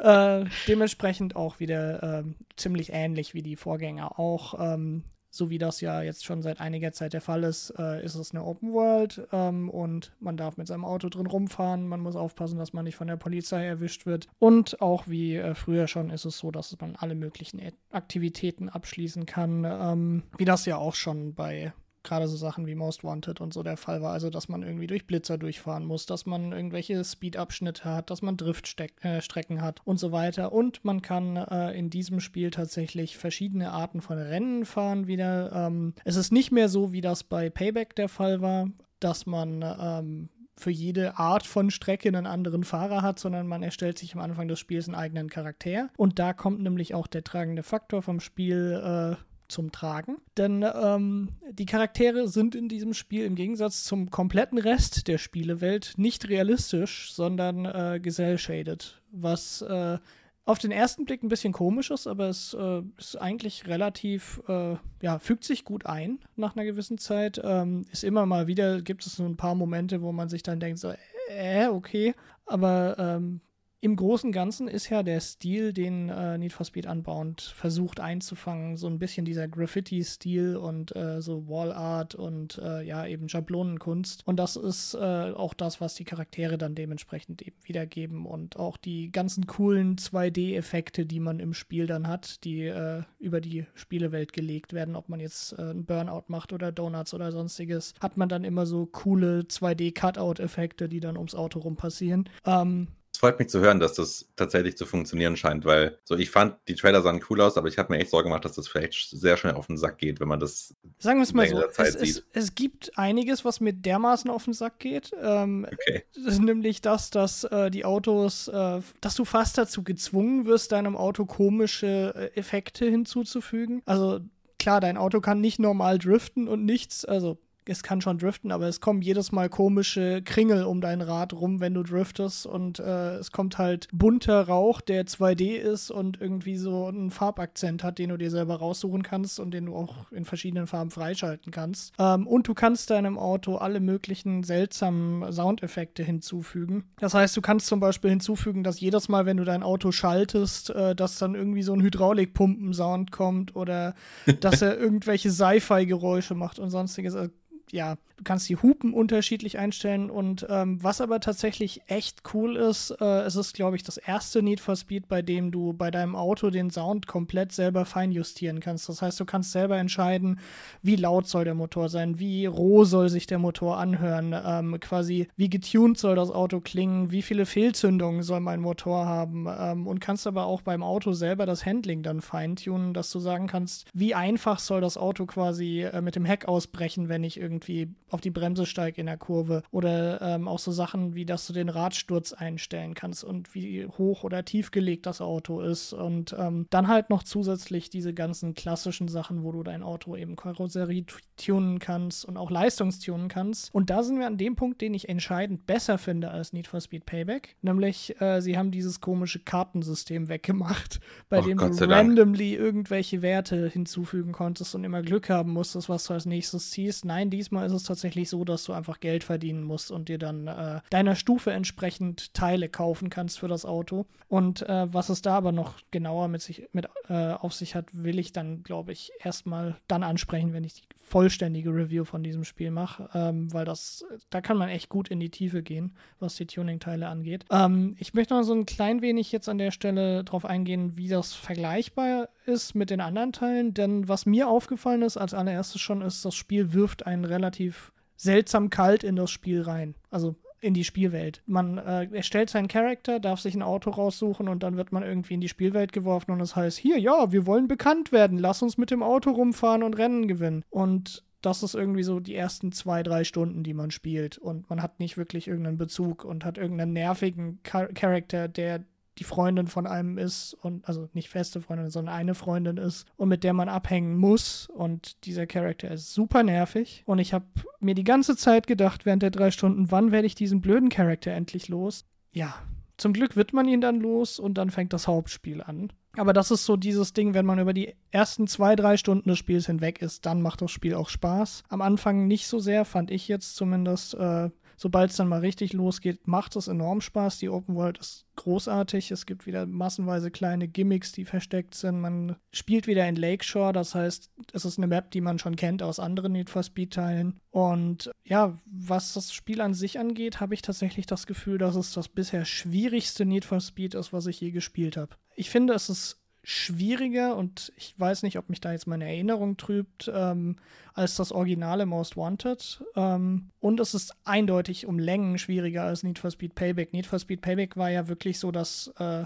äh, dementsprechend auch wieder ähm, ziemlich ähnlich wie die Vorgänger auch. Ähm, so wie das ja jetzt schon seit einiger Zeit der Fall ist, äh, ist es eine Open World ähm, und man darf mit seinem Auto drin rumfahren. Man muss aufpassen, dass man nicht von der Polizei erwischt wird. Und auch wie äh, früher schon ist es so, dass man alle möglichen Aktivitäten abschließen kann, ähm, wie das ja auch schon bei gerade so Sachen wie Most Wanted und so der Fall war. Also, dass man irgendwie durch Blitzer durchfahren muss, dass man irgendwelche Speed-Abschnitte hat, dass man Driftstrecken hat und so weiter. Und man kann äh, in diesem Spiel tatsächlich verschiedene Arten von Rennen fahren wieder. Ähm, es ist nicht mehr so, wie das bei Payback der Fall war, dass man ähm, für jede Art von Strecke einen anderen Fahrer hat, sondern man erstellt sich am Anfang des Spiels einen eigenen Charakter. Und da kommt nämlich auch der tragende Faktor vom Spiel äh, zum Tragen. Denn ähm, die Charaktere sind in diesem Spiel im Gegensatz zum kompletten Rest der Spielewelt nicht realistisch, sondern äh, gesell-shaded, was äh, auf den ersten Blick ein bisschen komisch ist, aber es äh, ist eigentlich relativ, äh, ja, fügt sich gut ein nach einer gewissen Zeit. Ähm, ist immer mal wieder, gibt es so ein paar Momente, wo man sich dann denkt, so, äh, okay, aber ähm, im Großen und Ganzen ist ja der Stil, den äh, Need for Speed anbauend versucht einzufangen, so ein bisschen dieser Graffiti-Stil und äh, so Wall-Art und äh, ja, eben Schablonenkunst. Und das ist äh, auch das, was die Charaktere dann dementsprechend eben wiedergeben und auch die ganzen coolen 2D-Effekte, die man im Spiel dann hat, die äh, über die Spielewelt gelegt werden, ob man jetzt äh, einen Burnout macht oder Donuts oder sonstiges, hat man dann immer so coole 2D-Cutout-Effekte, die dann ums Auto rum passieren. Ähm, freut mich zu hören, dass das tatsächlich zu funktionieren scheint, weil so ich fand, die Trailer sahen cool aus, aber ich habe mir echt Sorge gemacht, dass das vielleicht sehr schnell auf den Sack geht, wenn man das. Sagen wir es mal so, es, es, es, gibt einiges, was mir dermaßen auf den Sack geht. Ähm, okay. Das nämlich das, dass äh, die Autos, äh, dass du fast dazu gezwungen wirst, deinem Auto komische äh, Effekte hinzuzufügen. Also klar, dein Auto kann nicht normal driften und nichts, also es kann schon driften, aber es kommen jedes Mal komische Kringel um dein Rad rum, wenn du driftest und äh, es kommt halt bunter Rauch, der 2D ist und irgendwie so einen Farbakzent hat, den du dir selber raussuchen kannst und den du auch in verschiedenen Farben freischalten kannst. Ähm, und du kannst deinem Auto alle möglichen seltsamen Soundeffekte hinzufügen. Das heißt, du kannst zum Beispiel hinzufügen, dass jedes Mal, wenn du dein Auto schaltest, äh, dass dann irgendwie so ein Hydraulikpumpen-Sound kommt oder dass er irgendwelche Sci-Fi-Geräusche macht und sonstiges. Also ja, du kannst die Hupen unterschiedlich einstellen und ähm, was aber tatsächlich echt cool ist, äh, es ist, glaube ich, das erste Need for Speed, bei dem du bei deinem Auto den Sound komplett selber feinjustieren kannst. Das heißt, du kannst selber entscheiden, wie laut soll der Motor sein, wie roh soll sich der Motor anhören, ähm, quasi wie getuned soll das Auto klingen, wie viele Fehlzündungen soll mein Motor haben ähm, und kannst aber auch beim Auto selber das Handling dann feintunen, dass du sagen kannst, wie einfach soll das Auto quasi äh, mit dem Heck ausbrechen, wenn ich irgendwie irgendwie auf die Bremse steige in der Kurve. Oder ähm, auch so Sachen wie, dass du den Radsturz einstellen kannst und wie hoch oder tief gelegt das Auto ist. Und ähm, dann halt noch zusätzlich diese ganzen klassischen Sachen, wo du dein Auto eben Karosserie tunen kannst und auch leistungstunen kannst. Und da sind wir an dem Punkt, den ich entscheidend besser finde als Need for Speed Payback. Nämlich, äh, sie haben dieses komische Kartensystem weggemacht, bei Och, dem Gott du randomly Dank. irgendwelche Werte hinzufügen konntest und immer Glück haben musstest, was du als nächstes ziehst. Nein, dies diesmal ist es tatsächlich so, dass du einfach Geld verdienen musst und dir dann äh, deiner Stufe entsprechend Teile kaufen kannst für das Auto. Und äh, was es da aber noch genauer mit sich mit äh, auf sich hat, will ich dann, glaube ich, erstmal dann ansprechen, wenn ich die vollständige Review von diesem Spiel mache, ähm, weil das, da kann man echt gut in die Tiefe gehen, was die Tuning-Teile angeht. Ähm, ich möchte noch so ein klein wenig jetzt an der Stelle drauf eingehen, wie das vergleichbar ist mit den anderen Teilen, denn was mir aufgefallen ist als allererstes schon, ist, das Spiel wirft einen relativ seltsam kalt in das Spiel rein. Also in die Spielwelt. Man äh, erstellt seinen Charakter, darf sich ein Auto raussuchen und dann wird man irgendwie in die Spielwelt geworfen und das heißt, hier, ja, wir wollen bekannt werden, lass uns mit dem Auto rumfahren und Rennen gewinnen. Und das ist irgendwie so die ersten zwei, drei Stunden, die man spielt. Und man hat nicht wirklich irgendeinen Bezug und hat irgendeinen nervigen Charakter, der die Freundin von einem ist und also nicht feste Freundin, sondern eine Freundin ist und mit der man abhängen muss. Und dieser Charakter ist super nervig. Und ich habe mir die ganze Zeit gedacht, während der drei Stunden, wann werde ich diesen blöden Charakter endlich los? Ja, zum Glück wird man ihn dann los und dann fängt das Hauptspiel an. Aber das ist so dieses Ding, wenn man über die ersten zwei, drei Stunden des Spiels hinweg ist, dann macht das Spiel auch Spaß. Am Anfang nicht so sehr, fand ich jetzt zumindest. Äh, sobald es dann mal richtig losgeht, macht es enorm Spaß. Die Open World ist großartig. Es gibt wieder massenweise kleine Gimmicks, die versteckt sind. Man spielt wieder in Lakeshore, das heißt, es ist eine Map, die man schon kennt aus anderen Need for Speed-Teilen. Und ja, was das Spiel an sich angeht, habe ich tatsächlich das Gefühl, dass es das bisher schwierigste Need for Speed ist, was ich je gespielt habe. Ich finde, es ist schwieriger und ich weiß nicht, ob mich da jetzt meine Erinnerung trübt, ähm, als das originale Most Wanted. Ähm, und es ist eindeutig um Längen schwieriger als Need for Speed Payback. Need for Speed Payback war ja wirklich so, dass äh,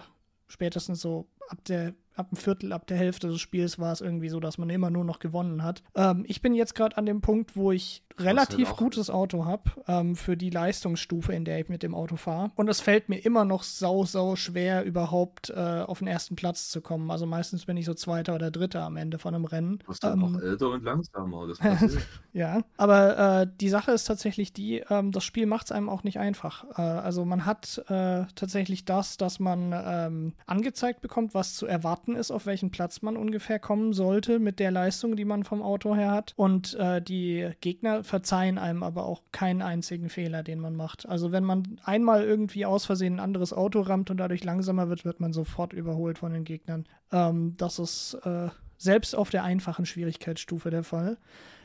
spätestens so ab der ab einem Viertel, ab der Hälfte des Spiels war es irgendwie so, dass man immer nur noch gewonnen hat. Ähm, ich bin jetzt gerade an dem Punkt, wo ich relativ halt gutes Auto habe ähm, für die Leistungsstufe, in der ich mit dem Auto fahre. Und es fällt mir immer noch sau, sau schwer, überhaupt äh, auf den ersten Platz zu kommen. Also meistens bin ich so Zweiter oder Dritter am Ende von einem Rennen. Du bist ähm, noch älter und langsamer, das passiert. ja, aber äh, die Sache ist tatsächlich die, ähm, das Spiel macht es einem auch nicht einfach. Äh, also man hat äh, tatsächlich das, dass man ähm, angezeigt bekommt, was zu erwarten ist, auf welchen Platz man ungefähr kommen sollte mit der Leistung, die man vom Auto her hat. Und äh, die Gegner verzeihen einem aber auch keinen einzigen Fehler, den man macht. Also wenn man einmal irgendwie aus Versehen ein anderes Auto rammt und dadurch langsamer wird, wird man sofort überholt von den Gegnern. Ähm, das ist äh, selbst auf der einfachen Schwierigkeitsstufe der Fall.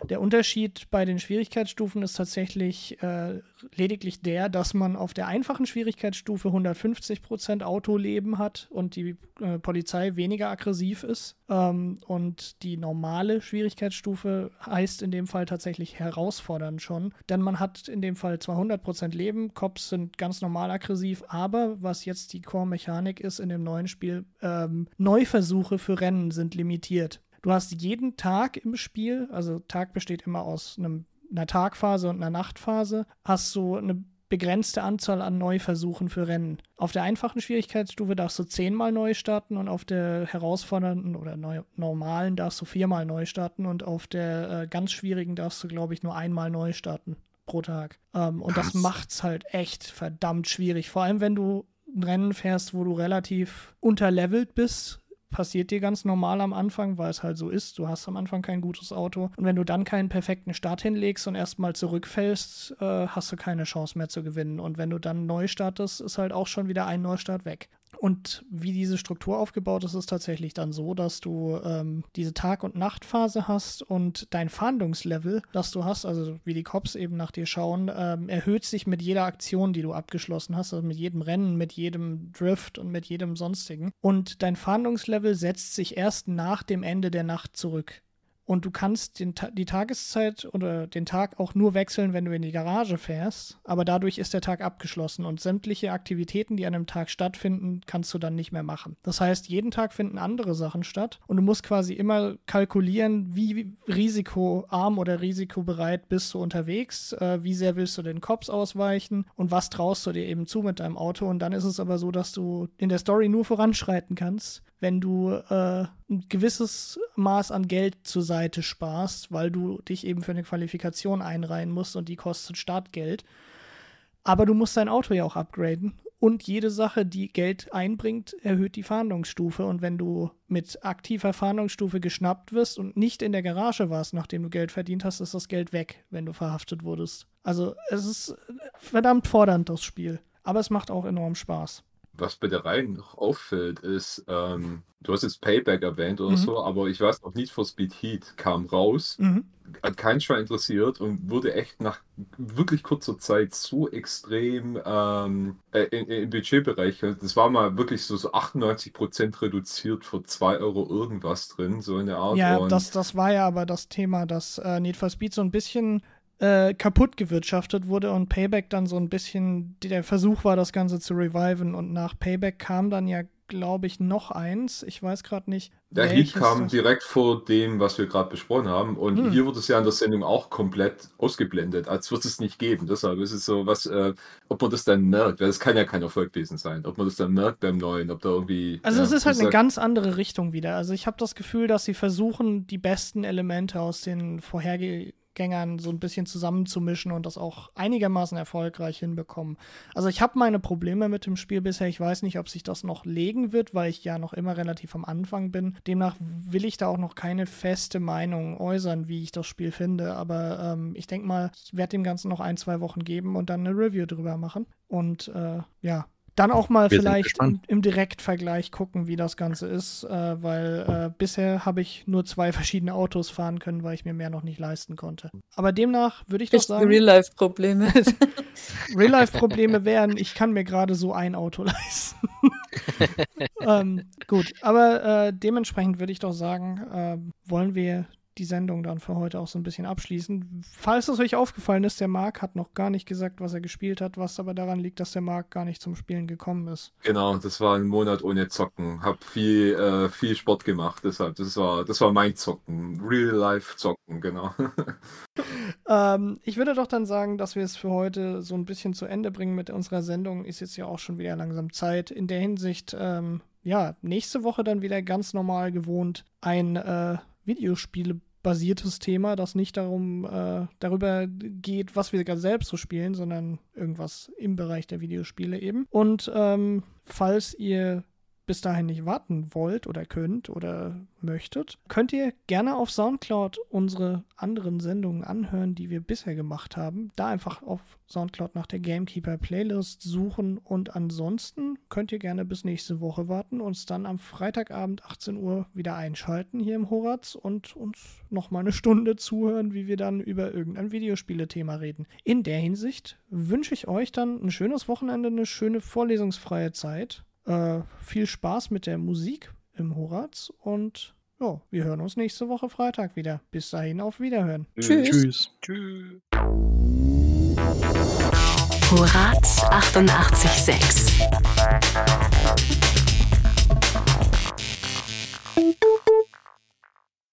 Der Unterschied bei den Schwierigkeitsstufen ist tatsächlich äh, lediglich der, dass man auf der einfachen Schwierigkeitsstufe 150% Autoleben hat und die äh, Polizei weniger aggressiv ist. Ähm, und die normale Schwierigkeitsstufe heißt in dem Fall tatsächlich herausfordernd schon, denn man hat in dem Fall zwar 100% Leben, Cops sind ganz normal aggressiv, aber was jetzt die Core-Mechanik ist in dem neuen Spiel, ähm, Neuversuche für Rennen sind limitiert. Du hast jeden Tag im Spiel, also Tag besteht immer aus einem, einer Tagphase und einer Nachtphase, hast du eine begrenzte Anzahl an Neuversuchen für Rennen. Auf der einfachen Schwierigkeitsstufe darfst du zehnmal neu starten und auf der herausfordernden oder neu, normalen darfst du viermal neu starten und auf der äh, ganz schwierigen darfst du, glaube ich, nur einmal neu starten pro Tag. Ähm, und Krass. das macht's halt echt verdammt schwierig. Vor allem, wenn du ein Rennen fährst, wo du relativ unterlevelt bist, passiert dir ganz normal am Anfang, weil es halt so ist. Du hast am Anfang kein gutes Auto. Und wenn du dann keinen perfekten Start hinlegst und erstmal zurückfällst, äh, hast du keine Chance mehr zu gewinnen. Und wenn du dann neu startest, ist halt auch schon wieder ein Neustart weg. Und wie diese Struktur aufgebaut ist, ist tatsächlich dann so, dass du ähm, diese Tag- und Nachtphase hast und dein Fahndungslevel, das du hast, also wie die Cops eben nach dir schauen, ähm, erhöht sich mit jeder Aktion, die du abgeschlossen hast, also mit jedem Rennen, mit jedem Drift und mit jedem sonstigen. Und dein Fahndungslevel setzt sich erst nach dem Ende der Nacht zurück. Und du kannst den, die Tageszeit oder den Tag auch nur wechseln, wenn du in die Garage fährst. Aber dadurch ist der Tag abgeschlossen und sämtliche Aktivitäten, die an einem Tag stattfinden, kannst du dann nicht mehr machen. Das heißt, jeden Tag finden andere Sachen statt und du musst quasi immer kalkulieren, wie risikoarm oder risikobereit bist du unterwegs, äh, wie sehr willst du den Cops ausweichen und was traust du dir eben zu mit deinem Auto. Und dann ist es aber so, dass du in der Story nur voranschreiten kannst, wenn du äh, ein gewisses Maß an Geld zur Seite sparst, weil du dich eben für eine Qualifikation einreihen musst und die kostet Startgeld. Aber du musst dein Auto ja auch upgraden. Und jede Sache, die Geld einbringt, erhöht die Fahndungsstufe. Und wenn du mit aktiver Fahndungsstufe geschnappt wirst und nicht in der Garage warst, nachdem du Geld verdient hast, ist das Geld weg, wenn du verhaftet wurdest. Also es ist verdammt fordernd, das Spiel. Aber es macht auch enorm Spaß was bei der Reihe noch auffällt, ist, ähm, du hast jetzt Payback erwähnt oder mhm. so, aber ich weiß noch, nicht for Speed Heat kam raus, mhm. hat keinen Schwein interessiert und wurde echt nach wirklich kurzer Zeit so extrem ähm, äh, im Budgetbereich. Das war mal wirklich so, so 98% reduziert für 2 Euro irgendwas drin, so in der Art. Ja, das, das war ja aber das Thema, dass äh, Need for Speed so ein bisschen äh, kaputt gewirtschaftet wurde und Payback dann so ein bisschen der Versuch war, das Ganze zu reviven. Und nach Payback kam dann ja, glaube ich, noch eins. Ich weiß gerade nicht. Der Heat kam das? direkt vor dem, was wir gerade besprochen haben. Und hm. hier wird es ja in der Sendung auch komplett ausgeblendet, als würde es nicht geben. Deshalb ist es so, was, äh, ob man das dann merkt, weil es kann ja kein Erfolg gewesen sein, ob man das dann merkt beim Neuen, ob da irgendwie. Also, ja, es ist halt eine ganz andere Richtung wieder. Also, ich habe das Gefühl, dass sie versuchen, die besten Elemente aus den vorhergehenden Gängern so ein bisschen zusammenzumischen und das auch einigermaßen erfolgreich hinbekommen. Also ich habe meine Probleme mit dem Spiel bisher. Ich weiß nicht, ob sich das noch legen wird, weil ich ja noch immer relativ am Anfang bin. Demnach will ich da auch noch keine feste Meinung äußern, wie ich das Spiel finde. Aber ähm, ich denke mal, ich werde dem Ganzen noch ein, zwei Wochen geben und dann eine Review drüber machen. Und äh, ja, dann auch mal Wir vielleicht im, im, Direktvergleich gucken, wie das Ganze ist, äh, weil äh, bisher habe ich nur zwei verschiedene Autos fahren können, weil ich mir mehr noch nicht leisten konnte. Aber demnach würde ich doch sagen. Real-Life-Probleme. Real-Life-Probleme wären, ich kann mir gerade so ein Auto leisten. ähm, gut, aber äh, dementsprechend würde ich doch sagen, äh, wollen wir die Sendung dann für heute auch so ein bisschen abschließen. Falls es euch aufgefallen ist, der Marc hat noch gar nicht gesagt, was er gespielt hat, was aber daran liegt, dass der Marc gar nicht zum Spielen gekommen ist. Genau, das war ein Monat ohne Zocken. Hab viel, äh, viel Sport gemacht, deshalb, das war, das war mein Zocken. Real-Life-Zocken, genau. ähm, ich würde doch dann sagen, dass wir es für heute so ein bisschen zu Ende bringen mit unserer Sendung. Ist jetzt ja auch schon wieder langsam Zeit. In der Hinsicht, ähm, ja, nächste Woche dann wieder ganz normal gewohnt ein äh, Videospiele basiertes Thema, das nicht darum äh, darüber geht, was wir selbst so spielen, sondern irgendwas im Bereich der Videospiele eben. Und ähm, falls ihr bis dahin nicht warten wollt oder könnt oder möchtet, könnt ihr gerne auf Soundcloud unsere anderen Sendungen anhören, die wir bisher gemacht haben. Da einfach auf Soundcloud nach der Gamekeeper Playlist suchen und ansonsten könnt ihr gerne bis nächste Woche warten, uns dann am Freitagabend 18 Uhr wieder einschalten hier im Horaz und uns nochmal eine Stunde zuhören, wie wir dann über irgendein Videospielethema reden. In der Hinsicht wünsche ich euch dann ein schönes Wochenende, eine schöne vorlesungsfreie Zeit äh, viel Spaß mit der Musik im Horaz und ja, wir hören uns nächste Woche Freitag wieder. Bis dahin auf Wiederhören. Tschüss. Tschüss. Tschüss. Horaz 88.6